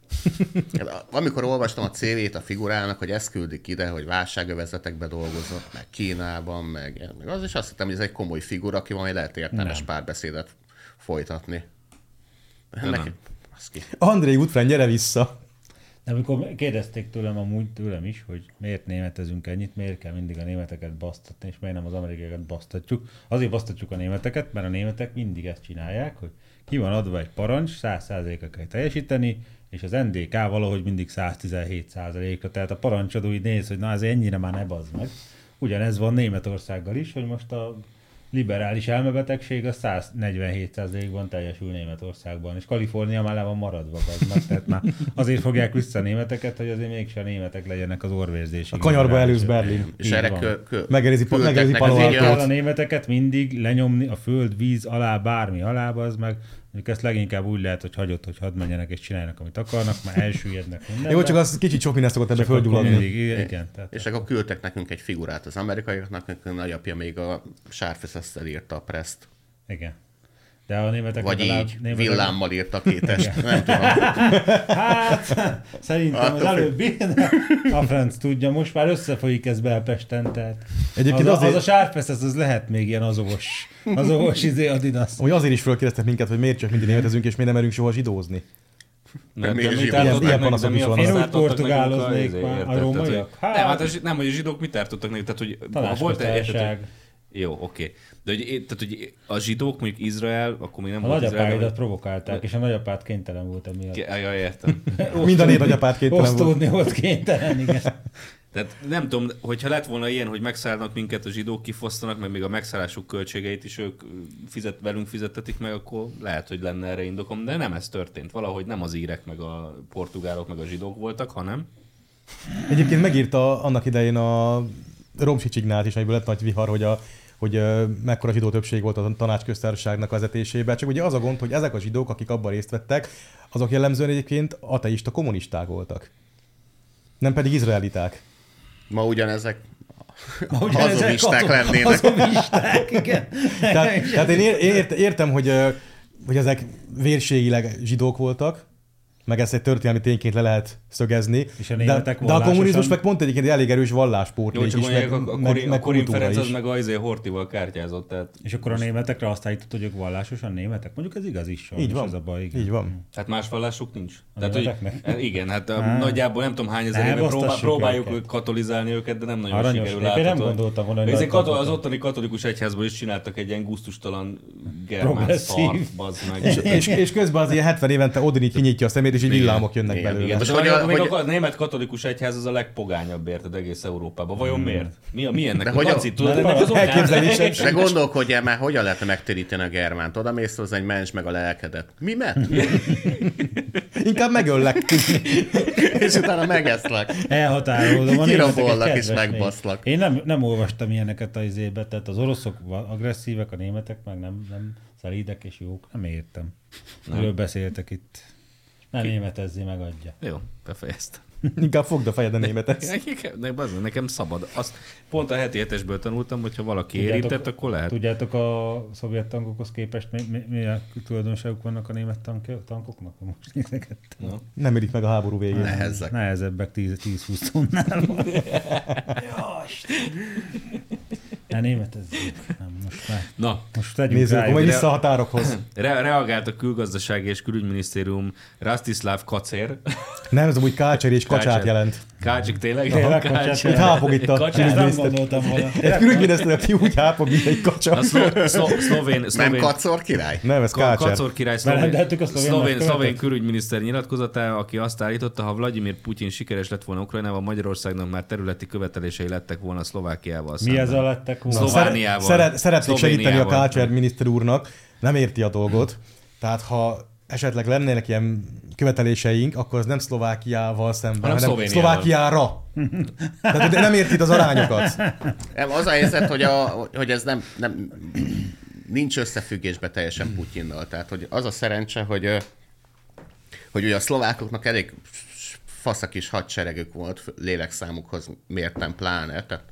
Amikor olvastam a CV-t a figurának, hogy ezt küldik ide, hogy válságövezetekbe dolgozott, meg Kínában, meg, meg az, és azt hittem, hogy ez egy komoly figura, aki majd lehet értelmes
Nem.
párbeszédet folytatni. ki.
André Útfrend, gyere vissza!
De amikor kérdezték tőlem amúgy tőlem is, hogy miért németezünk ennyit, miért kell mindig a németeket basztatni, és miért nem az amerikaiakat basztatjuk. Azért basztatjuk a németeket, mert a németek mindig ezt csinálják, hogy ki van adva egy parancs, 100%-a kell teljesíteni, és az NDK valahogy mindig 117%-a. Tehát a parancsadó így néz, hogy na ez ennyire már ne bazd meg. Ugyanez van Németországgal is, hogy most a liberális elmebetegség a 147%-ban teljesül Németországban, és Kalifornia már le van maradva, az tehát már azért fogják vissza a németeket, hogy azért mégse a németek legyenek az orvérzésig.
A kanyarba előz. Berlin.
És erre kö, kö,
kell
olyan-
a németeket mindig lenyomni a föld, víz alá, bármi alá, az meg Mondjuk ezt leginkább úgy lehet, hogy hagyod, hogy hadd menjenek és csináljanak, amit akarnak, már elsüllyednek minden.
Jó, csak az kicsit sok minden szokott ebbe földgyulladni.
mindig, igen, tehát
És akkor küldtek nekünk egy figurát az amerikaiaknak, nekünk nagyapja még a sárfeszesztel írta a preszt.
igen. De a németek
Vagy
legalább-
így,
németek-
villámmal írta két est. Nem tudom.
Hát, szerintem az
Attól függ.
előbbi, de a franc tudja, most már összefolyik ez Belpesten, tehát
Egyébként
az, a,
azért-
az a sárfesz, az, az lehet még ilyen azovos, azovos izé Adidas.
Úgy azért is fölkérdeztek minket, hogy miért csak mindig németezünk, és miért nem merünk soha zsidózni.
Mit
zsidók?
ártottak
Ilyen
nekünk,
panaszok
de mi
is
a
vannak.
Én úgy portugáloznék már, a?
Tehát,
rómaiak.
hogy-
Hát.
Nem, hát a, nem, hogy a zsidók mit ártottak nekik, tehát hogy ha Jó, oké. De hogy, tehát, hogy a zsidók, mondjuk Izrael, akkor még nem
A
volt Izrael,
provokálták, és a nagyapád kénytelen volt emiatt.
Ja, értem.
Mind a négy nagyapád kételen volt.
Osztódni volt kénytelen, igen.
Tehát nem tudom, hogyha lett volna ilyen, hogy megszállnak minket a zsidók, kifosztanak, meg még a megszállásuk költségeit is ők fizet, velünk fizetetik meg, akkor lehet, hogy lenne erre indokom, de nem ez történt. Valahogy nem az írek, meg a portugálok, meg a zsidók voltak, hanem
Egyébként megírta annak idején a Romsi Csignát is, amiből lett nagy vihar, hogy a hogy mekkora zsidó többség volt a tanácsköztársaságnak vezetésében. Csak ugye az a gond, hogy ezek a zsidók, akik abban részt vettek, azok jellemzően egyébként ateista kommunisták voltak. Nem pedig izraeliták.
Ma ugyanezek
ezek
azomisták
azon-
lennének.
Azomisták, igen.
Tehát, tehát én ér, ért, értem, hogy, hogy ezek vérségileg zsidók voltak, meg ezt egy történelmi tényként le lehet szögezni.
És a
de, de a kommunizmus meg pont egyébként elég erős
csak
is,
mondják,
meg,
a, a,
meg,
a
meg
Korin
kultúra
Ferenc az meg az Hortival kártyázott, tehát
És akkor a németekre azt állítod, hogy ők vallásosan németek? Mondjuk ez igaz is.
Így van.
Ez a baj, igen.
Így van.
Hát más vallásuk nincs.
A
Tehát, hogy, e, igen, hát a, nagyjából nem tudom hány ezer éve próbál, próbáljuk
őket.
katolizálni őket, de nem nagyon
Aranyos
sikerül.
Én nem gondoltam volna, hogy
Ezek
nagy
katol, az ottani katolikus egyházból is csináltak egy ilyen gusztustalan germán
Progresszív.
szart, meg.
És, közben az ilyen 70 évente Odin így kinyitja a szemét, és így villámok jönnek belőle.
Hogy,
hogy a-
még
hogy-
a, német katolikus egyház az a legpogányabb, érted, egész Európában. Vajon miért? Mi, a, mi ennek
De
a
hogy a-
Laci, tudod, ennek az okán?
elképzelésem
De gondolkodjál már, hogyan lehetne megtéríteni a germánt? Oda mész hozzá egy mens meg a lelkedet. Mi met?
Inkább megöllek.
és utána megeszlek.
Elhatárolódom. egy
és megbaszlak.
Én nem, nem olvastam ilyeneket a izébe, tehát az oroszok agresszívek, a németek meg nem, nem szelídek és jók. Nem értem. Miről beszéltek itt. Nem németezzé megadja.
Jó, befejeztem.
Inkább fogd a fejed a németet.
Nekem, nekem, nekem szabad. Azt pont a heti hetesből tanultam, hogyha valaki érintett, akkor lehet.
Tudjátok, a szovjet tankokhoz képest mi, mi, milyen tulajdonságok vannak a német tank, tankoknak? Most nézegettem.
No.
Nem érik meg a háború végén.
Nehezzek.
Nehezebbek 10-20 tonnál. Ne németezzék. Nem, most már.
Na,
Most tegyünk
Nézzük,
de-
vissza a határokhoz.
re- reagált a külgazdasági és külügyminisztérium Rastislav Kacér.
Nem, ez amúgy kácser és kacsát jelent.
Kácsik tényleg?
Tényleg
Kácsik.
kacsát
Itt hápog itt a
nem.
Egy külügyminiszter, aki úgy hápog, mint egy kacsa.
A szlo- szlo- szlovén,
Nem
szlovén,
kacor király?
Nem, ez kácser.
Kacor király szlovén,
szlovén
szlovén, külügyminiszter nyilatkozata, aki azt állította, ha Vladimir Putyin sikeres lett volna Ukrajnával, Magyarországnak már területi követelései lettek volna Szlovákiával
Mi ez
szemben.
a lettek volna?
Szlová- Szlovániával.
Szeret, szeretnék segíteni a kácser miniszter úrnak, nem érti a dolgot. Tehát ha esetleg lennének ilyen követeléseink, akkor az nem Szlovákiával szemben,
Hanem
hanem
Szlovéniával.
Szlovákiára. Tehát nem érti itt az arányokat.
Nem, az a helyzet, hogy, a, hogy ez nem, nem, nincs összefüggésbe teljesen Putyinnal. Tehát, hogy az a szerencse, hogy, hogy ugye a szlovákoknak elég faszak is hadseregük volt, lélekszámukhoz mértem pláne, tehát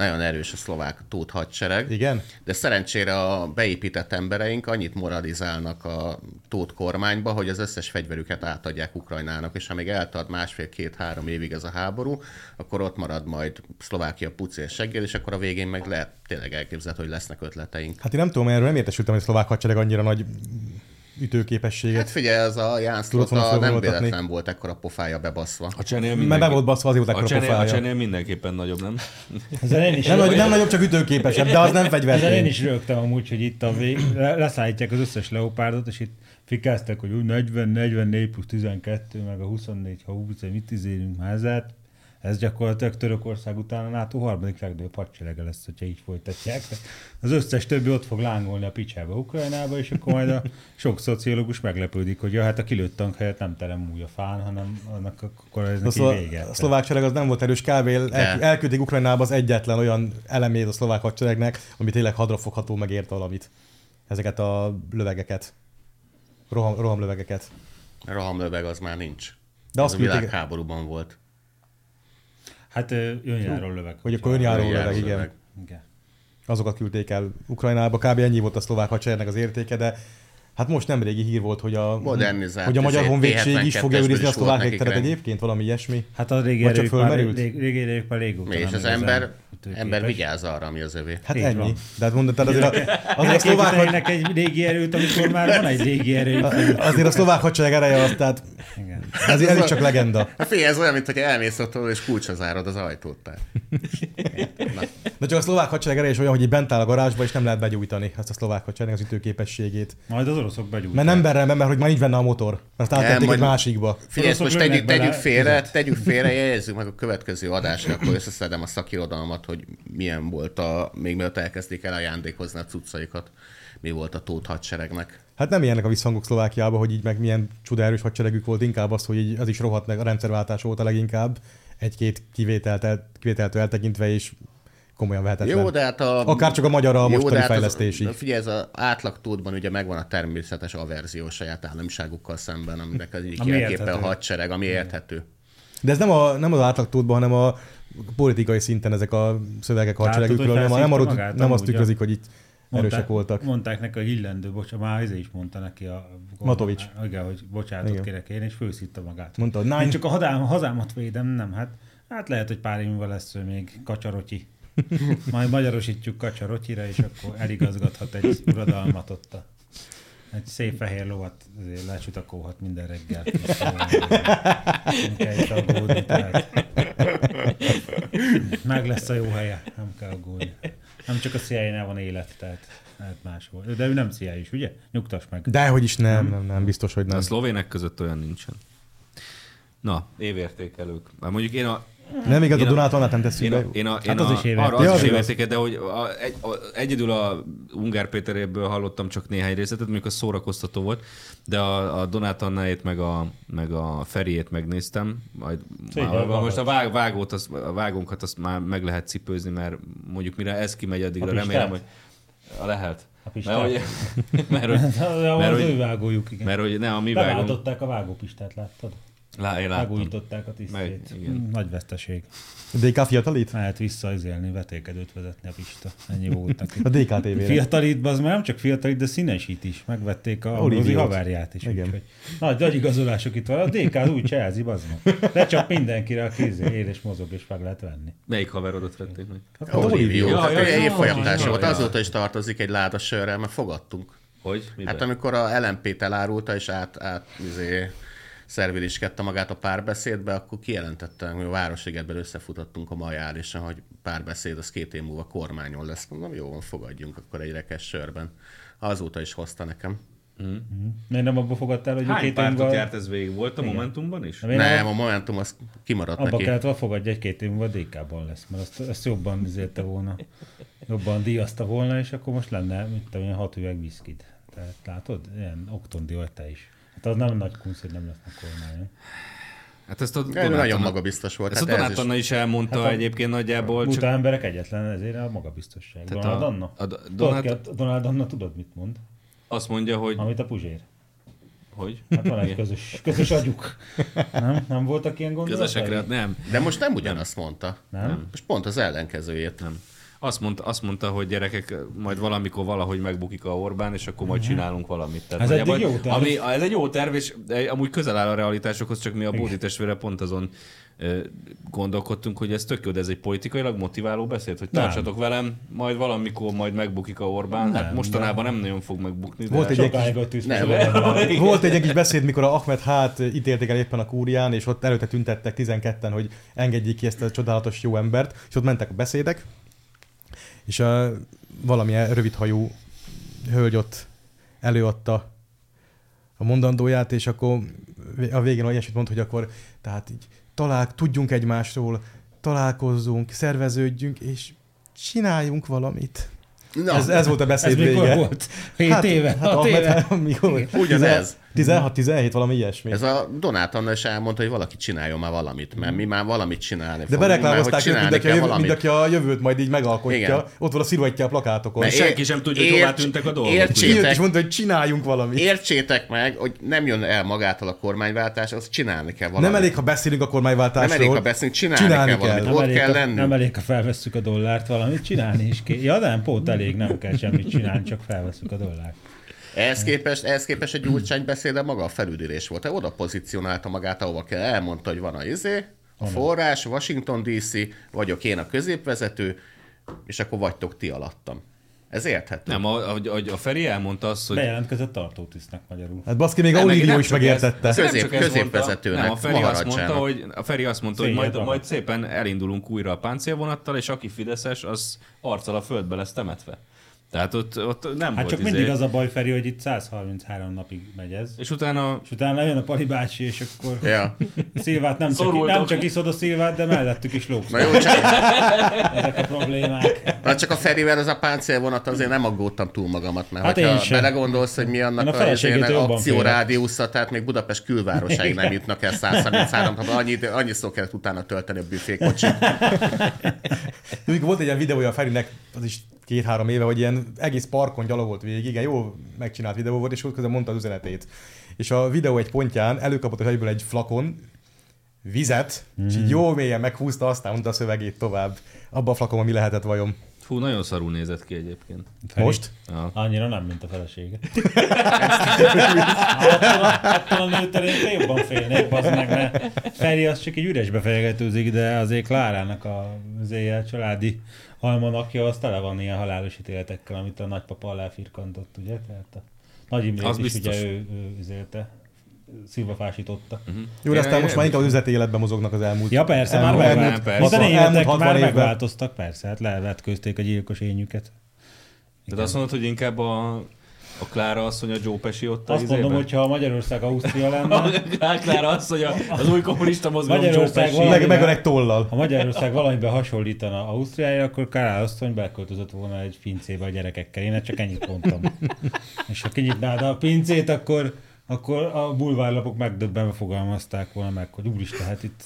nagyon erős a szlovák tót hadsereg.
Igen?
De szerencsére a beépített embereink annyit moralizálnak a tót kormányba, hogy az összes fegyverüket átadják Ukrajnának, és amíg eltart másfél-két-három évig ez a háború, akkor ott marad majd Szlovákia pucél seggel, és akkor a végén meg lehet tényleg elképzelhető, hogy lesznek ötleteink.
Hát én nem tudom, erről nem értesültem, hogy a szlovák hadsereg annyira nagy ütőképességet.
Hát figyelj, ez a Ján Szlota nem véletlen volt ekkora pofája bebaszva.
A csenél
Mert be volt
mindenki...
baszva, azért volt
A
ekkora
csenél, a
pofája.
csenél mindenképpen nagyobb, nem?
Ezen én is,
Nem, nagy, nem nagyobb, csak ütőképesebb, de az nem
ezen én is rögtem amúgy, hogy itt a vég, le- leszállítják az összes leopárdot, és itt fikáztak, hogy úgy 40, 44 plusz 12, meg a 24, ha 20, mit izélünk házát. Ez gyakorlatilag Törökország után a NATO harmadik legnagyobb hadserege lesz, hogyha így folytatják. Az összes többi ott fog lángolni a picsába Ukrajnába, és akkor majd a sok szociológus meglepődik, hogy ja, hát a kilőtt tank helyett nem terem úgy a fán, hanem annak akkor ez
A,
neki
szlo-
vége.
a szlovák sereg az nem volt erős, kb. El, elküldik Ukrajnába az egyetlen olyan elemét a szlovák hadseregnek, ami tényleg hadrafogható, megért valamit. Ezeket a lövegeket. Roham, rohamlövegeket.
Rohamlöveg az már nincs.
De
De
azt
az a világháborúban volt.
Hát önjáró löveg.
Hogy akkor önjáró löveg, igen.
Igen.
Azokat küldték el Ukrajnába. Kb. ennyi volt a szlovák hadseregnek az értéke, de Hát most nem régi hír volt, hogy a,
Modernizált
hogy a Magyar
izé,
Honvédség is fogja
T72-esből
őrizni a szlovák légteret egyébként, valami ilyesmi.
Hát a régi erők már, régi erők már régóta
És az ember, ember vigyáz arra, ami az övé.
Hát
Így
ennyi.
van.
De hát mondod, azért a, azért a szlovák,
építenének egy régi erőt, amikor már van egy régi erő.
azért a szlovák hadsereg ereje az, tehát
Igen.
ez, ez csak legenda.
Hát figyelj, ez olyan, mintha elmész otthon, és kulcsra zárod az ajtót. Tehát. Na,
De csak a szlovák hadsereg ereje is olyan, hogy bent áll a garázsba, és nem lehet begyújtani ezt a szlovák hadsereg az ütőképességét.
Majd az oroszok begyújtják.
Mert nem berrem, mert hogy már így benne a motor. Mert áttették
majd-
egy másikba.
Figyelj, most tegyük, tegyük félre, tegyük félre, jegyezzük meg a következő adásra, akkor összeszedem a szakirodalmat, hogy milyen volt a, még mielőtt elkezdték el ajándékozni a cuccaikat, mi volt a tót hadseregnek.
Hát nem ilyenek a visszhangok Szlovákiába, hogy így meg milyen csuda erős hadseregük volt, inkább az, hogy így az is rohadt meg, a rendszerváltás volt a leginkább, egy-két kivételt, el, kivételtől eltekintve, és komolyan vehetetlen.
Jó, de hát a...
Akár csak a magyar a
Jó,
mostani
hát
fejlesztésig.
Az, figyelj, ez az átlagtódban ugye megvan a természetes averzió a saját államiságukkal szemben, aminek az egyik a hadsereg, ami érthető.
De ez nem, a, nem az átlagtódban, hanem a politikai szinten ezek a szövegek a hadseregükről, nem, nem,
felszívta magát
nem azt
a-
tükrözik, hogy itt erősek
Mondták-
voltak.
Mondták neki, hogy illendő, bocsánat, már ez is mondta neki a...
Matovics.
Igen, hogy bocsánatot
Igen.
kérek én, és főszitta magát.
Mondta, hogy
Én csak a hadám, hazámat védem, nem, hát, hát lehet, hogy pár év múlva lesz ő még kacsarotyi. Majd magyarosítjuk kacsarotyira, és akkor eligazgathat egy uradalmat ott a egy szép fehér lovat azért lecsutakolhat minden reggel. Nem kell itt aggódni, tehát meg lesz a jó helye, nem kell aggódni. Nem csak a CIA-nál van élet, tehát lehet máshol. De ő nem CIA is, ugye? Nyugtass meg.
dehogy is nem, nem, nem, biztos, hogy
A
nem.
szlovének között olyan nincsen. Na, évértékelők. Már mondjuk én a,
Nem igaz, a
Én a-
Donátolnát nem tesszük
én
be.
a, én a, én
Hát az
a,
is évérték.
arra az
Ja,
is
az igaz.
évértéke, de hogy a, egy, a, egyedül a Ungár Péteréből hallottam csak néhány részletet, mondjuk az szórakoztató volt, de a, a Donát Annáét meg a, meg a Feriét megnéztem, majd
Szépen
már, most a, vág, vágót, az, a vágónkat azt már meg lehet cipőzni, mert mondjuk mire ez kimegy, addigra
A
remélem, hogy a lehet.
A Pistát?
Mert hogy, mert, hogy, mert, hogy, mert hogy ne, a mi
Beváltották a vágópistát, láttad?
Lá, én láttam.
Vágóították a tisztét.
Meg- igen.
Nagy veszteség.
A DK fiatalít?
Mehet visszaizélni, vetélkedőt vezetni a Pista. Ennyi volt neki.
A DKTV-re.
Fiatalít, az már nem csak fiatalít, de színesít is. Megvették a. Ambrózi haverját is.
Igen.
Úgyhogy. Nagy, nagy igazolások itt van. A DK az új cselzi, bazd meg. Lecsap mindenkire, aki izé él és mozog, és meg lehet venni.
Melyik haverodat vették meg?
Hát
Hát
ja,
évfolyamtársa
ja,
volt, azóta is tartozik egy láda sörrel, mert fogadtunk.
Hogy? Miben?
Hát amikor a LMP-t elárulta, és át, át izé, szerviliskedte magát a párbeszédbe, akkor kijelentettem, hogy a Városligetben összefutottunk a majálisan, hogy párbeszéd az két év múlva kormányon lesz. Mondom, jó van, fogadjunk akkor egy rekes sörben. Azóta is hozta nekem.
Miért nem abba fogadtál, hogy a
Hány
két
pártot
évvel...
járt ez végig? Volt a
Igen.
Momentumban is?
Miért
Nem, a Momentum az kimaradt
Abba
neki.
kellett fogadja, egy két év múlva DK-ban lesz, mert azt, azt jobban izélte volna, jobban díjazta volna, és akkor most lenne, mint tudom, ilyen hat üveg viszkid. Tehát látod, ilyen oktondi vagy te is. Hát az nem nagy kunsz, hogy nem lesznek kormányon.
Hát ezt a Donát
nagyon
Anna-
magabiztos volt.
Ezt a
Hát ez
Donát
is-
Anna is elmondta
Hát a-
egyébként nagyjából, csak
emberek egyetlen, ezért a magabiztosság.
Tehát
Donald
a-
Anna?
a Do-
Tudod,
Donald-
Donald Anna tudod, mit mond?
azt mondja, hogy...
Amit a Puzsér.
Hogy?
Hát van egy közös, közös agyuk. Nem? Nem voltak ilyen gondolatai?
Közesekre, nem.
De most nem ugyanazt mondta.
Nem?
Most pont az ellenkezőjét.
Nem. Azt mondta, azt mondta, hogy gyerekek, majd valamikor valahogy megbukik a Orbán, és akkor majd csinálunk valamit. Tehát
Ez
nagyjából-
jó terv.
Ami, ez egy jó terv, és amúgy közel áll a realitásokhoz, csak mi a Bódi testvére pont azon gondolkodtunk, hogy ez tök jó, de ez egy politikailag motiváló beszéd, hogy
Nem.
tartsatok velem, majd valamikor majd megbukik a Orbán. hát
Nem,
mostanában nem nagyon fog megbukni. De...
Volt egy-
tűzte.
Nem.
Volt egy kis beszéd, mikor a Ahmed hát ítélték el éppen a kúrián, és ott előtte tüntettek 12-en, hogy engedjék ki ezt a csodálatos jó embert, és ott mentek a beszédek, és a, valamilyen rövidhajú hölgy ott előadta a mondandóját, és akkor a végén olyasmit mondta, hogy akkor tehát így talál, tudjunk egymásról, találkozzunk, szerveződjünk, és csináljunk valamit.
Na,
Ez, ez volt a
Ez
beszéd
mikor
vége.
volt? Hét éve?
Hát
Hat
Ahmed,
éve?
mikor?
Ugyanez.
16-17, valami ilyesmi.
Ez a Donát Anna is elmondta, hogy valaki csináljon már valamit, mert mi már valamit csinálni
De bereklámozták őt,
kell
jövő, aki a jövőt majd így megalkotja.
Igen.
Ott van a sziruetje a plakátokon.
Mert
senki sem tudja, hogy hová tűntek a dolgok.
Értsétek,
és mondta, hogy csináljunk valamit.
értsétek meg, hogy nem jön el magától a kormányváltás, azt csinálni kell valamit.
Nem elég, ha beszélünk a kormányváltásról.
nem elég, ha beszélünk, csinálni,
Csinálni
kell
kell.
valamit.
Nem
Ott
elég,
kell
ha-
lenni.
Nem elég, ha felvesszük a dollárt, valamit csinálni is kell. Ja, nem, pont elég, nem kell semmit csinálni, csak felvesszük a dollárt.
Ehhez képest, ehhez képest egy Gyurcsány beszéde maga a felüdülés volt. Te oda pozícionálta magát, ahova kell. Elmondta, hogy van a izé, a forrás, Washington DC, vagyok én a középvezető, és akkor vagytok ti alattam. Ez érthető.
Nem, ahogy, ahogy a Feri elmondta azt, hogy
Bejelentkezett tartótisztnek magyarul.
Hát baszki, még a
Nem, nem
is megértette.
Ez, nem
Közép-
ez
középvezetőnek,
nem, a Feri azt mondta, hogy, a Feri azt mondta, hogy
Széjjel
majd, majd szépen elindulunk újra a páncélvonattal, és aki fideszes, az arccal a földbe lesz temetve. Tehát ott, ott nem
Hát
volt
csak
izé.
mindig az a baj, Feri, hogy itt 133 napig megy ez.
És utána
És utána jön a Pali bácsi, és akkor
Ja.
Szilvát nem csak,
Szorultok.
nem csak iszod a Szilvát, de mellettük is lógsz.
Na jó, csak,
Ezek a problémák.
na csak a Ferivel az a páncélvonat azért nem aggódtam túl magamat, mert
Hát sem.
belegondolsz, hogy mi annak
Én a
a, akciórádiusza, tehát még Budapest külvárosáig nem jutnak el 133 ha annyi, annyi szó kellett utána tölteni a büfékocsit.
Mondjuk volt egy ilyen videója a Ferinek, az is két-három éve, hogy ilyen egész parkon gyalogolt végig, igen, jó megcsinált videó volt, és ott közben mondta az üzenetét. És a videó egy pontján előkapott egyből egy flakon, vizet, mm. és így jó mélyen meghúzta, aztán mondta a szövegét tovább. Abba a flakonban mi lehetett vajon?
Fú, nagyon szarul nézett ki egyébként.
Feri.
Most?
Ja.
Annyira nem, mint a felesége. attól, a- a nőtől én jobban félnék, bazd meg, mert Feri az csak egy üresbe fejegetőzik, de azért Klárának a, azért a családi almanakja az tele van ilyen halálos ítéletekkel, amit a nagypapa alá firkantott, ugye? Tehát a Nagy Imrét
Az
is
biztos.
ugye ő, ő üzélte, szilvafásította.
Mhm.
Jó, de aztán
Én-
most már inkább az üzleti életben mozognak az elmúlt.
Ja persze, már
elmúlt-
nem, persze.
Elmúlt
németek
60
már
évben.
megváltoztak, persze, hát levetkőzték a gyilkos ényüket.
De azt mondod, hogy inkább a, a Klára asszony a Joe Pesci ott
Azt mondom,
izében?
hogyha Magyarország Ausztria lenne,
A Klára asszony a- az új kommunista mozgalom Joe
Magyarország
Pesci.
valami-
Meg, tollal.
ha Magyarország valamiben hasonlítana Ausztriára, akkor Kárál asszony beköltözött volna egy pincébe a gyerekekkel. Én csak ennyit mondtam. És ha kinyitnád a pincét, akkor, akkor a bulvárlapok megdöbbenve fogalmazták volna meg, hogy úristen, hát itt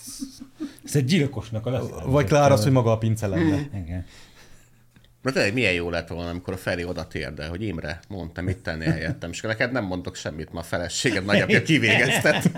ez egy gyilkosnak a lesz.
Vagy Klár az, hogy maga a pince lenne.
Igen.
Na tényleg milyen jó lett volna, amikor a Feri oda térdel, hogy Imre, mondta, mit tenni helyettem, és akkor neked nem mondok semmit, ma a feleséged nagyapja kivégeztet.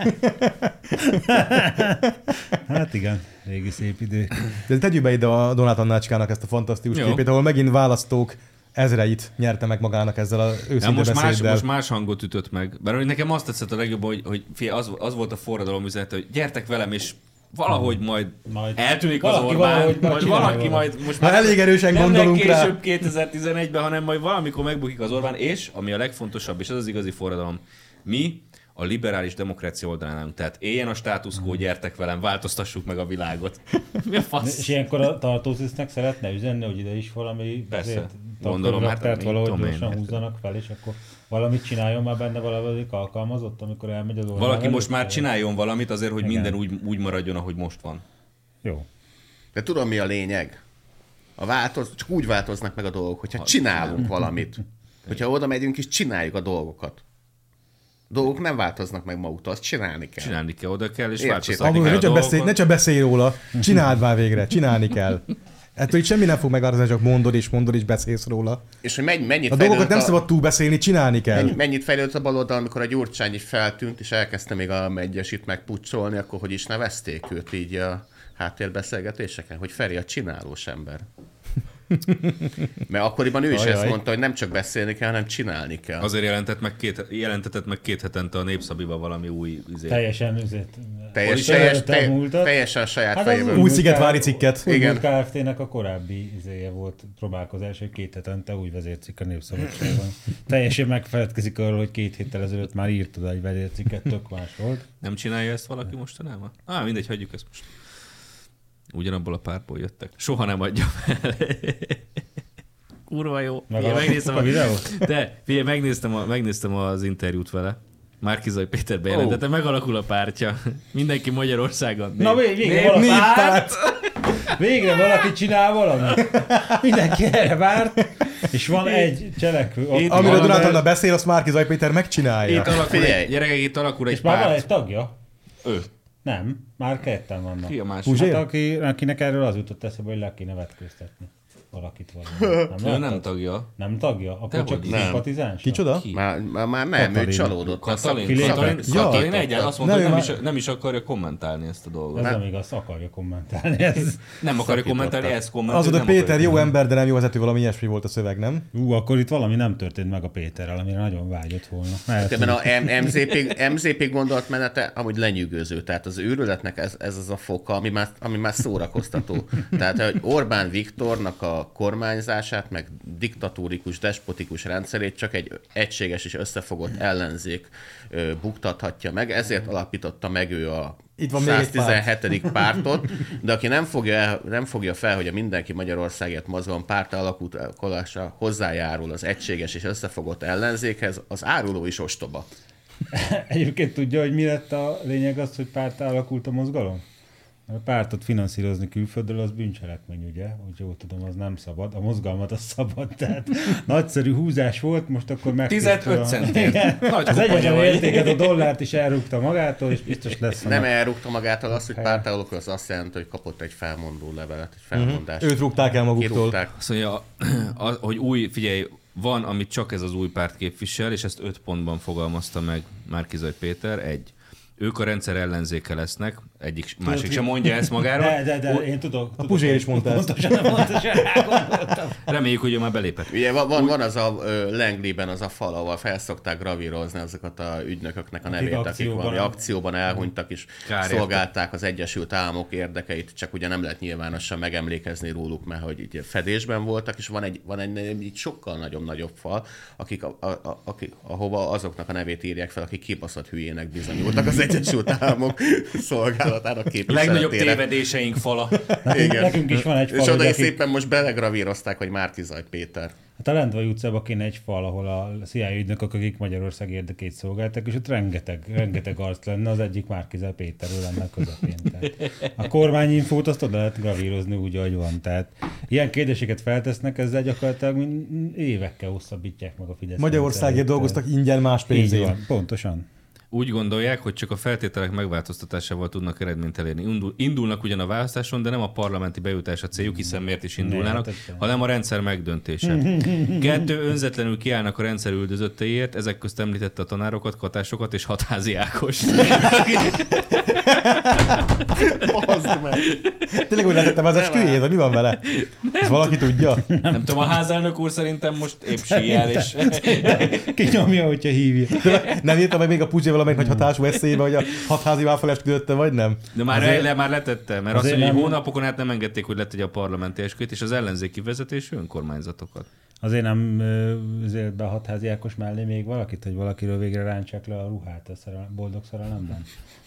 Hát igen, régi szép idő.
De tegyük be ide a Donát Annácskának ezt a fantasztikus
Jó.
képét, ahol megint választók ezreit nyerte meg magának ezzel a
Ja,
őszinte
most, más, most más hangot ütött meg. Hogy nekem azt tetszett a legjobb, hogy, hogy fie, az, az volt a forradalom üzenete, hogy gyertek velem, és valahogy majd,
Majd
eltűnik az Orbán,
valahogy majd
majd valaki majd, most
Már elég erősen
nem
gondolunk rá.
legkésőbb 2011-ben, hanem majd valamikor megbukik az Orbán, és ami a legfontosabb, és ez az igazi forradalom, mi a liberális demokrácia oldalán állunk. Tehát éljen a status quo, gyertek velem, változtassuk meg a világot. Mi a
És
fasz?
ilyenkor a tartózísznek szeretne üzenni, hogy ide is valami
Persze. Gondolom, hát
valahogy gyorsan húzzanak fel, és akkor valamit csináljon már benne valami alkalmazott, amikor elmegy az Orbán
Valaki most már csináljon valamit azért, hogy
Igen.
minden úgy, úgy maradjon, ahogy most van.
Jó.
De tudom, mi a lényeg? A változ, csak úgy változnak meg a dolgok, hogyha csinálunk valamit. Hogyha oda megyünk és csináljuk a dolgokat. Dolgok nem változnak meg maguktól, azt csinálni kell.
Csinálni kell, oda kell, és
Értsétek.
változtatni
Amúgy
kell
ne
a
csak, beszélj, ne csak beszélj róla, csináld már végre, csinálni kell. Ettől itt semmi nem fog megváltozni, csak mondod és mondod és beszélsz róla.
És hogy menny- mennyit
A dolgokat nem
a,
szabad túl beszélni, csinálni kell.
mennyi- mennyit fejlődött a baloldal, amikor a Gyurcsány így feltűnt, és elkezdte még a megyesit megpucsolni, akkor hogy is nevezték őt így a háttérbeszélgetéseken, hogy Feri a csinálós ember. Mert akkoriban ő is
Ajaj.
ezt mondta, hogy nem csak beszélni kell, hanem csinálni kell.
Azért jelentett meg két, jelentetett meg két hetente a Népszabiba valami új izé.
Teljesen üzét.
teljes, teljes,
múltat?
teljesen a saját
Hát az
fejéből.
Új Szigetvári cikket.
Új
Igen.
Kft-nek a korábbi izéje volt próbálkozás, hogy két hetente új vezércikk a Népszabadságban. Teljesen megfeledkezik arról, hogy két héttel ezelőtt már írt oda egy vezércikket, tök más volt.
Nem csinálja ezt valaki mostanában? Á, mindegy, hagyjuk ezt most. Ugyanabból a párból jöttek. Soha nem adja fel. Kurva jó. Figyelj,
a,
megnéztem
a videót?
De, figyelj, megnéztem, a, megnéztem az interjút vele. Márkizai Péter bejelentette, megalakul a pártja. Mindenki Magyarországon.
Na
Nép-
vég- végre
nép-
valaki,
Néppárt.
végre valaki csinál valamit. Mindenki erre várt, és van egy cselekvő.
Itt-
Amiről Anna beszél, azt Márki Zaj Péter megcsinálja.
Itt alakul
Figyelj.
gyerekek, itt alakul egy
És már van
párt.
egy tagja?
Ő.
Nem, már ketten vannak.
Ki a másik?
Hát aki, akinek erről az jutott eszébe, hogy le kéne vetkőztetni. Valakit valami. Nem,
Ő nem tagja.
nem tagja? Akkor
Dehogy
csak.
Nem.
szimpatizáns?
Kicsoda?
Ki?
Már, már, már nem, ő
Katalin.
csalódott.
Katalin,
Filipek.
Katalin,
Ja.
Katalin egyen azt mondta,
Nem,
hogy nem
ő
is, nem is akarja kommentálni ezt a dolgot.
Ez nem igaz, akarja kommentálni. Ez...
Nem akarja kommentálni, ezt kommentálni.
Az, hogy
nem
Péter jó ember, de nem jó vezető, valami ilyesmi volt a szöveg, nem?
Ú, akkor itt valami nem történt meg a Péterrel, amire nagyon vágyott volna. Mert
Ebben a MZP, MZP gondolatmenete amúgy lenyűgöző. Tehát az őrületnek ez, ez az a foka, ami már, ami már szórakoztató. Tehát, hogy Orbán Viktornak a kormányzását, meg diktatórikus, despotikus rendszerét csak egy egységes és összefogott ellenzék ö, buktathatja meg. Ezért alapította meg ő a
Itt van még egy párt.
117. pártot, de aki nem fogja, el, nem fogja fel, hogy a Mindenki Magyarországért mozgalom párt alakulása hozzájárul az egységes és összefogott ellenzékhez, az áruló is ostoba.
Egyébként tudja, hogy mi lett a lényeg az, hogy párt alakult a mozgalom? A pártot finanszírozni külföldről az bűncselekmény, ugye? Úgy jól tudom, az nem szabad. A mozgalmat az szabad. Tehát nagyszerű húzás volt, most akkor meg...
15 centért. Nagy
Az egyenlő értéket, a dollárt is elrúgta magától, és biztos lesz.
Nem
annak-
elrúgta magától azt, hogy párt alakul, az azt jelenti, hogy kapott egy felmondó levelet, egy felmondást.
Őt rúgták el maguktól.
Kirúgták.
Azt mondja, a- hogy új, figyelj, van, amit csak ez az új párt képvisel, és ezt öt pontban fogalmazta meg Márkizaj Péter. Egy, ők a rendszer ellenzéke lesznek, egyik, másik sem mondja ezt magáról.
De, de, de, én tudok. tudok
Puzsér is mondta ezt.
Pontosan, pontosan rágondoltam.
Reméljük, hogy ő már belépett.
Ugye van, van, van az a Langley-ben az a fal, ahol felszokták gravírozni azokat a ügynököknek a
Akik
nevét, akik
akcióban-
valami akcióban elhunytak, és
Kár érte.
szolgálták az Egyesült Államok érdekeit, csak ugye nem lehet nyilvánosan megemlékezni róluk, mert hogy így fedésben voltak, és van egy, van egy egy sokkal nagyobb-nagyobb fal, akik, a, a, a, akik, ahova azoknak a nevét írják fel, akik kibaszott hülyének bizonyultak az Egyesült Államok szolgálatának
Legnagyobb
képviseletére.
tévedéseink fala.
Igen.
Nekünk is van egy
És
fal,
oda
hogy
is szépen most belegravírozták, hogy Márkizaj Péter.
Hát a Lendvai utcában kéne egy fal, ahol a CIA ügynökök, akik Magyarország érdekét szolgáltak, és ott rengeteg, rengeteg arc lenne, az egyik Márkizel Péterről lenne a közepén. Tehát a kormányinfót azt oda lehet gravírozni úgy, ahogy van. Tehát ilyen kérdéseket feltesznek, ezzel gyakorlatilag évekkel hosszabbítják meg a Fidesz.
Magyarországért dolgoztak ingyen más
Így
pénzért.
van, pontosan.
Úgy gondolják, hogy csak a feltételek megváltoztatásával tudnak eredményt elérni. Indul, indulnak ugyan a választáson, de nem a parlamenti bejutás a céljuk, hiszen miért is indulnának,
hát
hanem a rendszer megdöntése. Kettő, önzetlenül kiállnak a rendszer üldözötteiért, ezek közt említette a tanárokat, katásokat és hatházi Ákos.
Tényleg úgy lehetettem az esküjét, vagy mi van vele? Ez valaki tudja?
Nem tudom, a házelnök úr szerintem most épp síjel, és
Kinyomja, hogyha hívja.
De nem írta meg még a Puzsé valamelyik nagy hatású eszébe, hogy a hatházi váfal esküdötte, vagy nem?
de már,
Azért-
le, már letette, mert azt hogy
nem-
hónapokon át nem engedték, hogy letegye a parlamenti esküt, és az ellenzéki vezetés önkormányzatokat.
Azért nem azért be a hatházi Ákos mellé még valakit, hogy valakiről végre rántsák le a ruhát a szerelem, boldog szerelemben?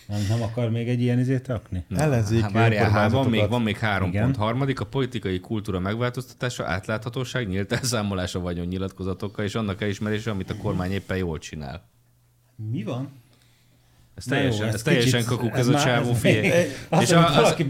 Nem, nem akar még egy ilyen izét rakni?
Ellenzéki
Há, várjál, há, van még, van még három
Igen.
pont. Harmadik, a politikai kultúra megváltoztatása, átláthatóság, nyílt elszámolása vagyon nyilatkozatokkal, és annak elismerése, amit a kormány éppen jól csinál.
Mi van?
Ez
Na jó,
teljesen,
ez
ez teljesen
kicsit-
kakuk
ez
ez a csávó.
Azt
És a,
valaki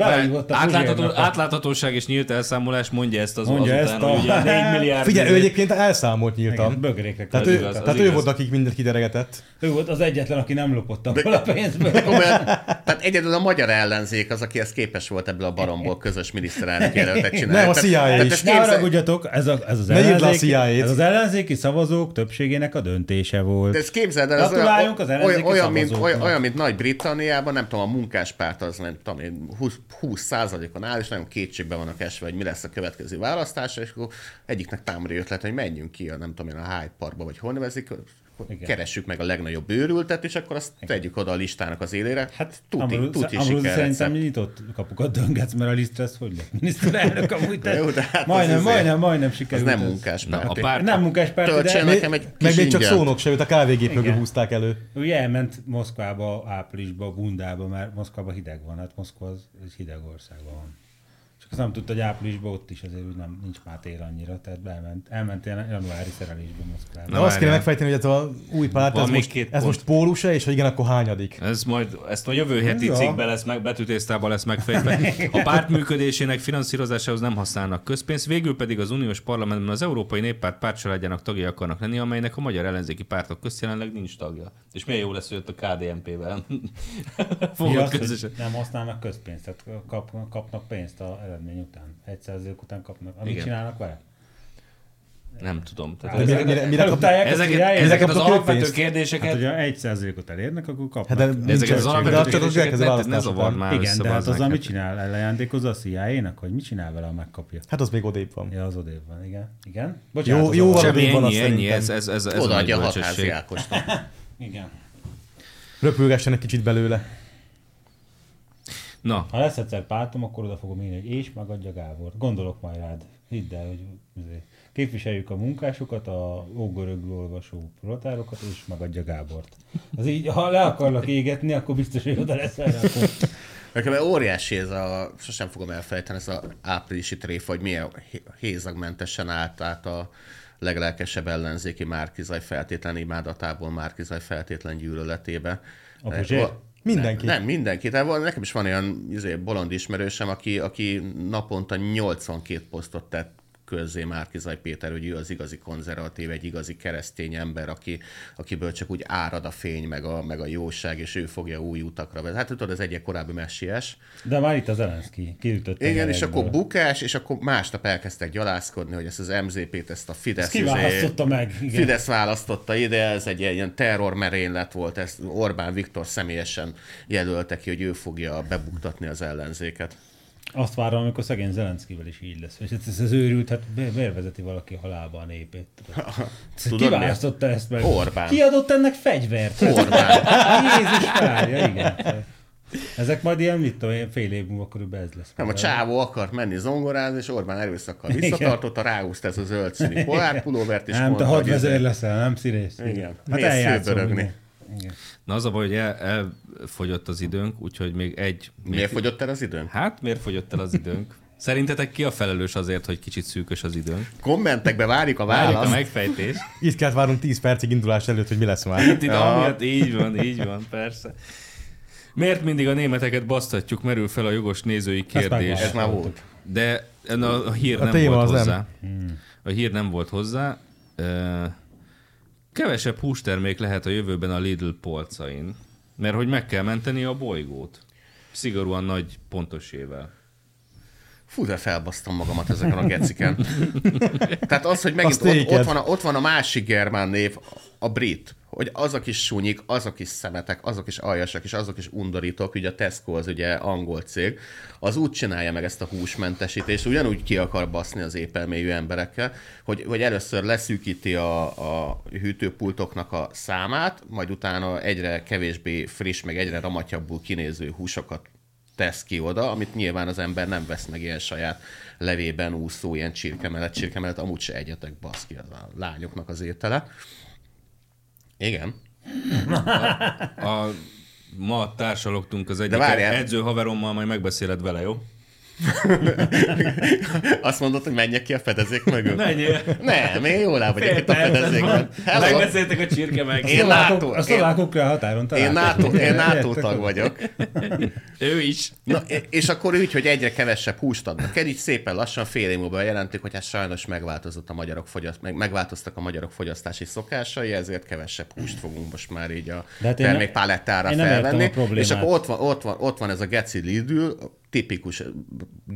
átlátható, átláthatóság és nyílt elszámolás mondja ezt az
Mondja
azután,
ezt a-
hogy ugye 4 milliárd...
Figyelj, ő egyébként elszámolt nyíltan.
Igen, bögrékre
Tehát, ő,
igaz, az
tehát ő volt, akik mindent kideregetett.
Ő volt az egyetlen, aki nem lopott abból a pénzből.
Tehát egyedül a magyar ellenzék az, aki ezt képes volt ebből a baromból közös miniszterelnök jelöltet csinálni.
Nem, a CIA is.
Ne haragudjatok, ez, a, ez, az ellenzéki, ez az ellenzéki szavazók többségének a döntése volt.
De ezt képzeld el,
az
olyan, mint, olyan, olyan, mint Nagy-Britanniában, nem tudom, a munkáspárt az nem tudom, én, 20, 20 százalékon áll, és nagyon kétségbe vannak esve, hogy mi lesz a következő választás, és akkor egyiknek támori ötlet, hogy menjünk ki a nem tudom én a Hyde Parkba, vagy hol nevezik, akkor
Igen.
keressük meg a legnagyobb bőrültet, és akkor azt tegyük oda a listának az élére.
Hát
tuti,
Ambrus,
tuti
Ambrus
siker
szerintem
recept.
nyitott kapukat döngetsz, mert a Lisztresz hogy lett miniszterelnök amúgy.
Na jó, de hát az
majdnem,
azért-
majdnem, majdnem
Ez
sikerült.
nem
ez.
munkáspárt.
Na, a párt,
Nem munkáspárt,
Töltsen
de
nekem egy
Meg még csak szónok se, őt a kávégép mögül
Igen.
húzták elő.
Ő elment Moszkvába, áprilisba, Bundába, mert Moszkvába hideg van, hát Moszkva az hideg országban van. Csak azt nem tudta, hogy áprilisban ott is azért úgy nem, nincs már tél annyira, tehát elment, elment ilyen januári szerelésbe Moszkvába.
Na,
Na,
azt kéne megfejteni, hogy ez a új párt, ez,
még
most,
két
ez
pont.
most pólus-e, és ha igen, akkor hányadik?
Ez majd, ezt a jövő heti
Ja.
cikkben lesz meg, betűtésztában lesz megfejtve. A párt működésének finanszírozásához nem használnak közpénzt, végül pedig az uniós parlamentben az Európai Néppárt pártcsaládjának tagjai akarnak lenni, amelynek a magyar ellenzéki pártok közt jelenleg nincs tagja. És milyen jó lesz, hogy ott a KDNP-vel
Ja,
fogod
hogy
közösen.
nem használnak közpénzt, tehát kap, kapnak pénzt a eredmény után. 1% után kapnak. Amit
Igen.
csinálnak vele?
Nem tudom. Tehát
De mire, mire, mire kap...
Elutálják a
ezeket,
CIA-t?
ezeket az alapvető kérdéseket,
Hát, hogyha 1%-ot elérnek, akkor kapnak.
Hát de
de ezeket az alapvető kérdéseket ne, ne zavar már
Igen, de hát az, amit csinál, elejándékozza a CIA-nak, hogy mit csinál vele, ha megkapja.
Hát az még odébb van.
Ja, az odébb van, igen. Igen?
Jó-
az
jó
a-
van. Odébb van
ennyi, ennyi, ez, ez, ez, ez
Odaadja a hatházi Ákosnak.
Igen.
Röpülgessen egy kicsit belőle.
Na,
Ha lesz egyszer pártom, akkor oda fogom írni, hogy és megadja Gábor. Gondolok majd rád. Hidd el, hogy képviseljük a munkásokat, a ógörögül olvasó proletárokat, és megadja Gábort. Az így, ha le akarlak égetni, akkor biztos, hogy oda lesz erre. Akkor...
Nekem óriási ez a, sosem fogom elfelejteni, ez az áprilisi tréfa, hogy milyen hé- hézagmentesen állt át a leglelkesebb ellenzéki Márkizaj feltétlen imádatából Márkizaj feltétlen gyűlöletébe.
A
va-
Mindenki.
Nem, nem, mindenki. Tehát nekem is van olyan izé, bolond ismerősem, aki, aki naponta 82 posztot tett közzé Márkizaj Péter, hogy ő az igazi konzervatív, egy igazi keresztény ember, aki, akiből csak úgy árad a fény, meg a, meg a jóság, és ő fogja új utakra vezetni. Hát tudod, ez egyik korábbi messiás.
De már itt az Zelenszky kiütött.
Igen, és akkor bukás, és akkor másnap elkezdtek gyalázkodni, hogy ezt az MZP-t, ezt a Fidesz...
Ezt kiválasztotta
izé-
meg, igen.
Fidesz választotta ide, ez egy ilyen terrormerénylet volt, ezt Orbán Viktor személyesen jelölte ki, hogy ő fogja bebuktatni az ellenzéket.
Azt várom, amikor szegény Zelenszkivel is így lesz. És ez az őrült, hát mi- miért vezeti valaki halálba a népét? Tudod? Ki választotta ezt meg?
Orbán.
Ki adott ennek fegyvert?
Orbán.
Jézus várja, igen. Ezek majd ilyen, mit tudom én, fél év múlva körülbelül ez lesz.
Nem, a csávó akart menni zongorázni, és Orbán erőszakkal visszatartotta, ráhúzta ez a zöld színű polárpulóvert, és
Nem, te
mondta, hogy
hadvezér
ez-
leszel, nem színész.
Igen.
Hát
Mész
eljátszol.
főbörögni.
Igen.
Na az a baj, hogy el, elfogyott az időnk, úgyhogy még egy...
Miért fogyott el az időn?
Hát, miért fogyott el az időnk? Szerintetek ki a felelős azért, hogy kicsit szűkös az időnk?
Kommentekbe várjuk a
Várjuk a
választ.
megfejtést.
Itt kellett várnunk 10 percig indulás előtt, hogy mi lesz már.
Itt, itt amiatt, így van, így van, persze. Miért mindig a németeket basztatjuk, merül fel a jogos nézői kérdés.
Ez már volt.
De a, a hír
A
nem
téma
volt
az
hozzá. A hír nem volt hozzá. Ö, Kevesebb hústermék lehet a jövőben a Lidl polcain, mert hogy meg kell menteni a bolygót. Szigorúan nagy pontosével.
Fú, de felbasztam magamat ezeken a geciken. Tehát az, hogy megint ott, ott, van a, ott van a másik germán név, a brit, hogy azok is súnyik, azok is szemetek, azok is aljasak, és azok is undorítók, ugye a Tesco az ugye angol cég, az úgy csinálja meg ezt a húsmentesítést, ugyanúgy ki akar baszni az épelmélyű emberekkel, hogy, hogy először leszűkíti a, a hűtőpultoknak a számát, majd utána egyre kevésbé friss, meg egyre ramatyabbul kinéző húsokat tesz ki oda, amit nyilván az ember nem vesz meg ilyen saját levében úszó, ilyen csirke mellett, csirke mellett amúgy se egyetek, baszki, az a lányoknak az étele. Igen.
A, ma társalogtunk az egyik
várjál.
edzőhaverommal, majd megbeszéled vele, jó?
Azt mondod, hogy menjek ki a fedezék mögül?
Menjél!
Nem, én jól el vagyok itt a fedezékben.
Megbeszéltek a csirke meg.
Én látom,
A szlovákokra a határon
Én. NATO, én NATO tag vagyok.
Ő is.
Na, és akkor úgy, hogy egyre kevesebb húst adnak el, így szépen lassan fél év múlva jelentik, hogy hát sajnos megváltozott a magyarok fogyaszt, meg, megváltoztak a magyarok fogyasztási szokásai, ezért kevesebb húst fogunk most már így a
hát
termékpalettára
én nem értem
felvenni. És akkor ott van, ott van, ott van ez a geci Lidl, tipikus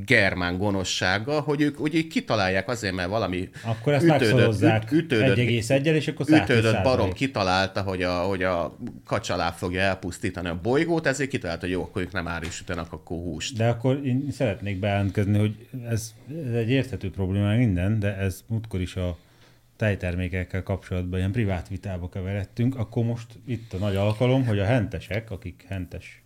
germán gonoszsága, hogy ők ugye így kitalálják azért, mert valami
Akkor ezt megszorozzák
ütődött,
1,1-el, és akkor 110
ütődött barom kitalálta, hogy a, hogy a kacsalá fogja elpusztítani a bolygót, ezért kitalálta, hogy jó, akkor ők nem árusítanak akkor húst.
De akkor én szeretnék bejelentkezni, hogy ez, ez egy érthető probléma minden, de ez múltkor is a tejtermékekkel kapcsolatban ilyen privát vitába keveredtünk, akkor most itt a nagy alkalom, hogy a hentesek, akik hentes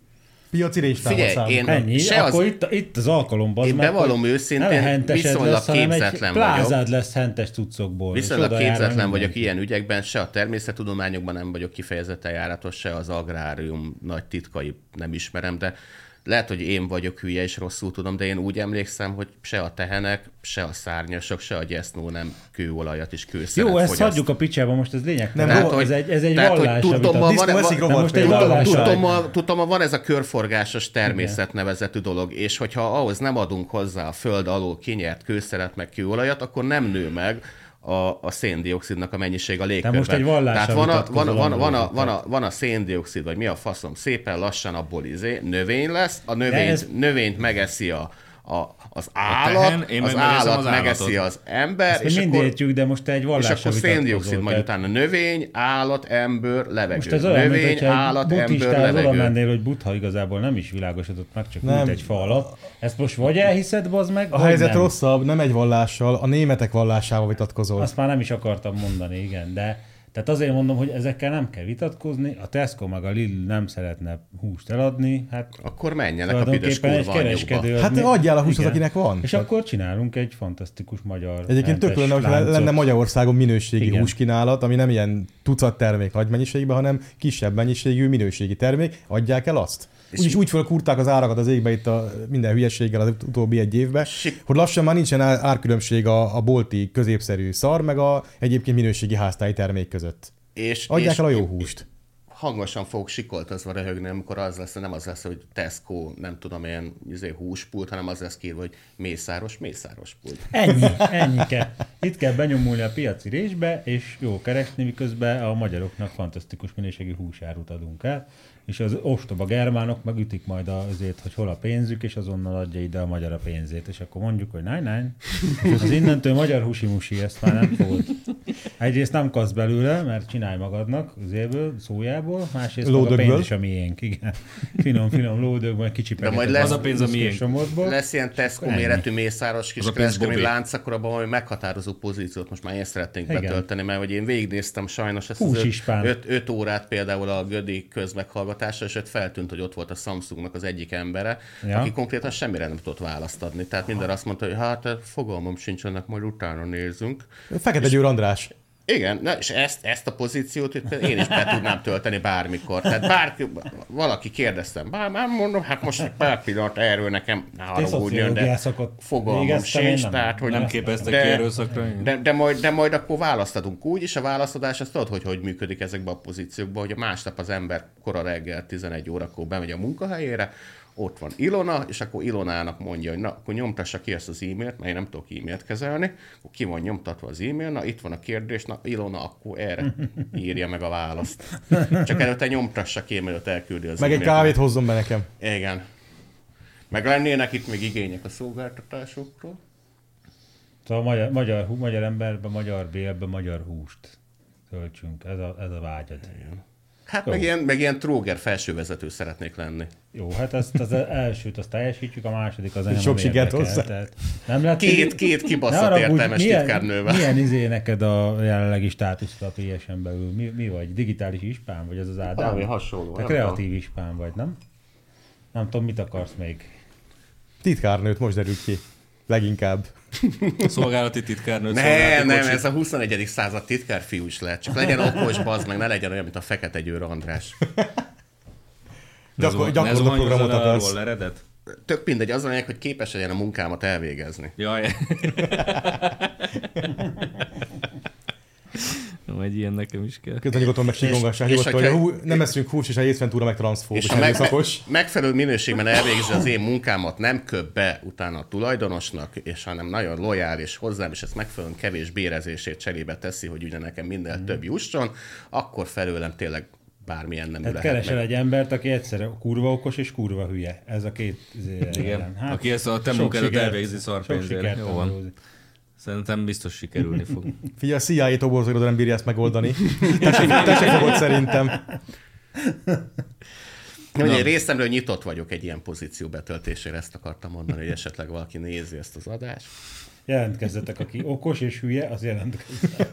Piaci réstámot
Figyelj, én-
Ennyi,
se az-
akkor itt, itt az alkalom, bazd
Én bevallom őszintén, viszonylag
lesz,
képzetlen
plázád
vagyok.
lesz hentes cuccokból.
Viszonylag
jár
képzetlen vagyok ilyen ügyekben, se a természettudományokban nem vagyok kifejezetten járatos, se az agrárium nagy titkai nem ismerem, de lehet, hogy én vagyok hülye és rosszul tudom, de én úgy emlékszem, hogy se a tehenek, se a szárnyasok, se a gyesznó nem kőolajat és kőszeret
Jó, ezt
fogyaszt.
hagyjuk a picsába, most ez lényeg.
Nem, tehát,
ez egy, ez egy
tehát, hogy
vallás, a...
van- van-
most egy vallás-
tudom, van ez a körforgásos természet nevezetű dolog, és hogyha ahhoz nem adunk hozzá a föld alól kinyert kőszeret meg kőolajat, akkor nem nő meg a, a széndiokszidnak a mennyiség a légkörben.
most egy vallással
Tehát van a, van, van, van, a, van, a, van a széndiokszid, vagy mi a faszom, szépen lassan abból izé, növény lesz, a növényt,
ez-
növényt megeszi a, a, az állat,
tehen, én
az állat
az
megeszi az ember,
Ezt
és
mind
akkor,
értjük, de most te egy
és
vallással
akkor széndiokszid, majd utána növény, állat, ember, levegő.
Most ez olyan, mint
növény,
hogyha
állat, ember, levegő.
mennél, hogy buddha igazából nem is világosodott meg, csak
Nem.
egy fa alatt. Ezt most vagy elhiszed, bazd meg,
A helyzet
nem.
rosszabb, nem egy vallással, a németek vallásával vitatkozol.
Azt már nem is akartam mondani, igen, de tehát azért mondom, hogy ezekkel nem kell vitatkozni, a Tesco meg a Lidl nem szeretne húst eladni, hát
Akkor menjenek a büdös
tulajdonképpen egy kereskedő.
Hát
mi-
adjál a húst az, akinek van.
És akkor csinálunk egy fantasztikus magyar
Egyébként tök lenne, hogyha lenne Magyarországon minőségi
Igen.
húskínálat, ami nem ilyen tucat termék nagy mennyiségben, hanem kisebb mennyiségű minőségi termék, adják el azt. Úgyis úgy fölkúrták az árakat az égbe itt a minden hülyeséggel az utóbbi egy évben,
Sik-
hogy lassan már nincsen ár- árkülönbség a, a bolti középszerű szar, meg a egyébként minőségi háztáji termék között.
És,
Adják
és
el a jó húst.
hangosan fogok sikoltozva röhögni, amikor az lesz, nem az lesz, hogy Tesco, nem tudom, ilyen izé, húspult, hanem az lesz kírva, hogy mészáros, mészáros pult.
Ennyi, ennyi kell. Itt kell benyomulni a piaci résbe, és jó keresni, miközben a magyaroknak fantasztikus minőségű húsárut adunk el, és az ostoba germánok megütik majd azért, hogy hol a pénzük, és azonnal adja ide a magyar a pénzét, és akkor mondjuk, hogy nein, nein, az innentől magyar husi-musi, ezt már nem fogod. Egyrészt nem kasz belőle, mert csinálj magadnak zéből, szójából, másrészt a pénz is a miénk, igen. Finom, finom lódögből, kicsi
De majd lesz-
Az a pénz a miénk.
Lesz ilyen Tesco méretű mészáros kis kereskedelmi lánc, akkor abban valami meghatározó pozíciót most már én szeretnénk
Igen.
betölteni, mert hogy én végignéztem sajnos ezt
Hús
az
ispán.
5 órát például a Gödi közmeghallgatásra, és ott feltűnt, hogy ott volt a Samsungnak az egyik embere,
Ja.
aki konkrétan semmire nem tudott választ adni. Tehát minden azt mondta, hogy hát fogalmam sincs ennek, majd utána nézzünk.
Fekete Győr András.
Igen, na, és ezt, ezt a pozíciót itt én is be tudnám tölteni bármikor. Tehát bárki, valaki kérdeztem, bár már mondom, hát most egy pár pillanat erről nekem ne haragudjon, de fogalmam sincs,
nem.
tehát hogy
Nem
Nem
képeztek
de-
ki erőszakra?
de, de, majd, de majd akkor választatunk úgy, és a választadás azt tudod, hogy hogy működik ezekben a pozíciókban, hogy a másnap az ember kora reggel 11 órakor bemegy a munkahelyére, ott van Ilona, és akkor Ilonának mondja, hogy na, akkor nyomtassa ki ezt az e-mailt, mert én nem tudok e-mailt kezelni, akkor ki van nyomtatva az e-mail, na itt van a kérdés, na Ilona akkor erre írja meg a választ. Csak előtte nyomtassa ki, mielőtt elküldi az
Meg egy
e-mailt.
kávét hozzon be nekem.
Igen. Meg lennének itt még igények a szolgáltatásokról.
Szóval magyar, magyar, hú- magyar emberbe, magyar bélbe, magyar húst töltsünk. Ez a, ez a vágyad.
Hát
Jó.
meg ilyen, meg ilyen tróger felsővezető szeretnék lenni.
Jó, hát ezt az elsőt azt teljesítjük, a második az engem
Sok sikert hozzá.
Tehát nem lehet,
Két, két kibaszott értelmes
milyen,
titkárnővel.
Milyen izé neked a jelenlegi státuszod a PS-en belül? Mi, mi vagy? Digitális ispán vagy az az Ádám?
Valami hasonló,
Te
nem
kreatív ispán vagy, nem? Nem tudom, mit akarsz még.
Titkárnőt most derült ki. Leginkább.
Szolgálati titkárnő.
Nem, nem, ez a 21. század titkár fiú is lehet. Csak legyen okos, bazd meg, ne legyen olyan, mint a Fekete Győr András.
Gyakor- gyakorló programot akarsz.
eredet?
Tök mindegy, az a lényeg, hogy képes legyen a munkámat elvégezni.
Jaj. Jó, egy ilyen nekem is kell.
Közben nyugodtan meg sikongassák, nyugodtan, hogy hú, nem eszünk hús, és a észventúra meg transzfób, és,
És meg, megfelelő minőségben elvégzi az én munkámat, nem köp be utána a tulajdonosnak, és hanem nagyon lojális hozzám, és ezt megfelelően kevés bérezését cserébe teszi, hogy ugye nekem minden több jusson, akkor felőlem tényleg bármilyen nem
Tehát
lehet
keresel
meg.
egy embert, aki egyszerre kurva okos és kurva hülye. Ez a két izé,
Igen.
ellen.
Aki ezt a te munkádat elvégzi
sok
szarpénzért.
sikert,
Jó van.
Ambrózi.
Szerintem biztos sikerülni fog.
Figyelj, a CIA toborzolódó nem bírja ezt megoldani. Te se, te se fogod szerintem.
Én részemről nyitott vagyok egy ilyen pozíció betöltésére, ezt akartam mondani, hogy esetleg valaki nézi ezt az adást.
Jelentkezzetek, aki okos és hülye, az jelentkezzen.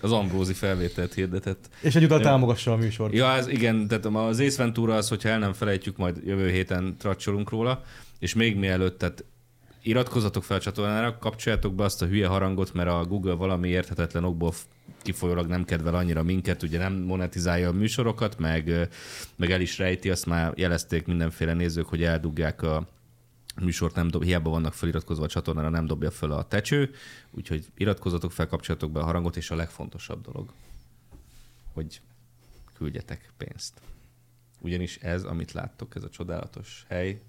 Az Ambrózi felvételt hirdetett.
És egyúttal támogassa a műsort.
Ja, ez igen, tehát az Ace Ventura az, hogyha el nem felejtjük, majd jövő héten tracsolunk róla, és még mielőtt, tehát iratkozzatok fel a csatornára, kapcsoljátok be azt a hülye harangot, mert a Google valami érthetetlen okból kifolyólag nem kedvel annyira minket, ugye nem monetizálja a műsorokat, meg, meg el is rejti, azt már jelezték mindenféle nézők, hogy eldugják a műsort, nem dob, hiába vannak feliratkozva a csatornára, nem dobja fel a tecső, úgyhogy iratkozzatok fel, kapcsolatok be a harangot, és a legfontosabb dolog, hogy küldjetek pénzt. Ugyanis ez, amit láttok, ez a csodálatos hely,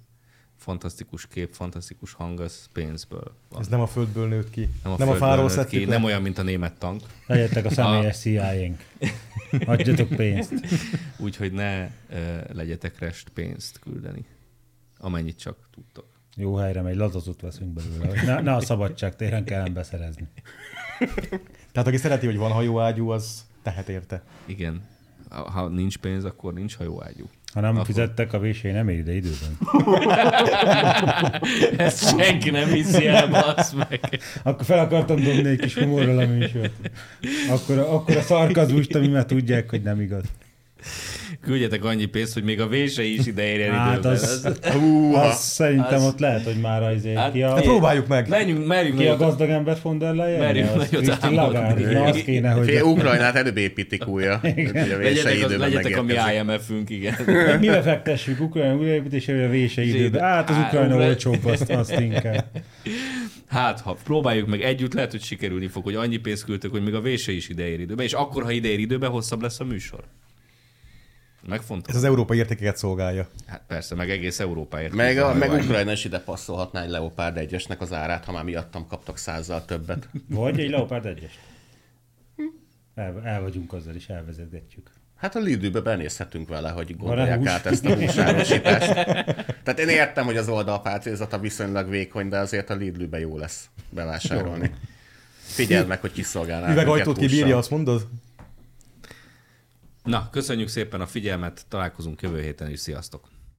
fantasztikus kép, fantasztikus hang, az pénzből van.
Ez nem a földből nőtt ki.
Nem a,
nem a fáról
nőtt ki,
le.
nem olyan, mint a német tank.
Legyetek a személyes CIA-nk. Adjatok pénzt.
Úgyhogy ne uh, legyetek rest pénzt küldeni. Amennyit csak tudtok.
Jó helyre megy, lazatot veszünk belőle. Ne, ne a szabadság téren kellene beszerezni.
Tehát aki szereti, hogy van hajóágyú, az tehet érte.
Igen. Ha nincs pénz, akkor nincs hajóágyú.
Ha nem
Akkor-
fizettek, a vésé nem ér ide időben.
Ezt senki nem hiszi el, bassz meg.
Akkor fel akartam dobni egy kis humorral a műsort. Akkor, akkor a szarkazmust, ami már tudják, hogy nem igaz.
Küldjetek annyi pénzt, hogy még a vése is ide érjen
Hát az,
Húha.
az szerintem
az-
ott lehet, hogy már az
Hát
ki a,
Hát próbáljuk meg.
Menjünk, merjünk
ki a gazdag ember von der Leyen?
Merjünk
Az
nagyot álmodni.
Az kéne, hogy...
Fél Ukrajnát előbb építik újra.
Legyetek, az, legyetek a mi. IMF-ünk, igen.
Mivel fektessük Ukrajna újraépítésére, a vése időben? Hát az Ukrajna
Ukra-
olcsóbb, azt, azt inkább.
Hát, ha próbáljuk meg együtt, lehet, hogy sikerülni fog, hogy annyi pénzt küldtök, hogy még a vése is ideér időben, és akkor, ha ideér időben, hosszabb lesz a műsor. Megfontos.
Ez az európai értékeket szolgálja.
Hát persze, meg egész Európáért.
Meg, a, meg. Ukrajna is ide passzolhatná egy Leopard 1-esnek az árát, ha már miattam kaptak százzal többet.
Vagy egy Leopard 1 el, el vagyunk azzal is, elvezetgetjük.
Hát a Lidlbe benézhetünk vele, hogy gondolják át ezt a húsárosítást. Tehát én értem, hogy az oldalpálcézata viszonylag vékony, de azért a Lidlbe jó lesz bevásárolni. Figyeld meg, hogy kiszolgálnál.
Üvegajtót kibírja, azt mondod?
Na, köszönjük szépen a figyelmet, találkozunk jövő héten is, sziasztok!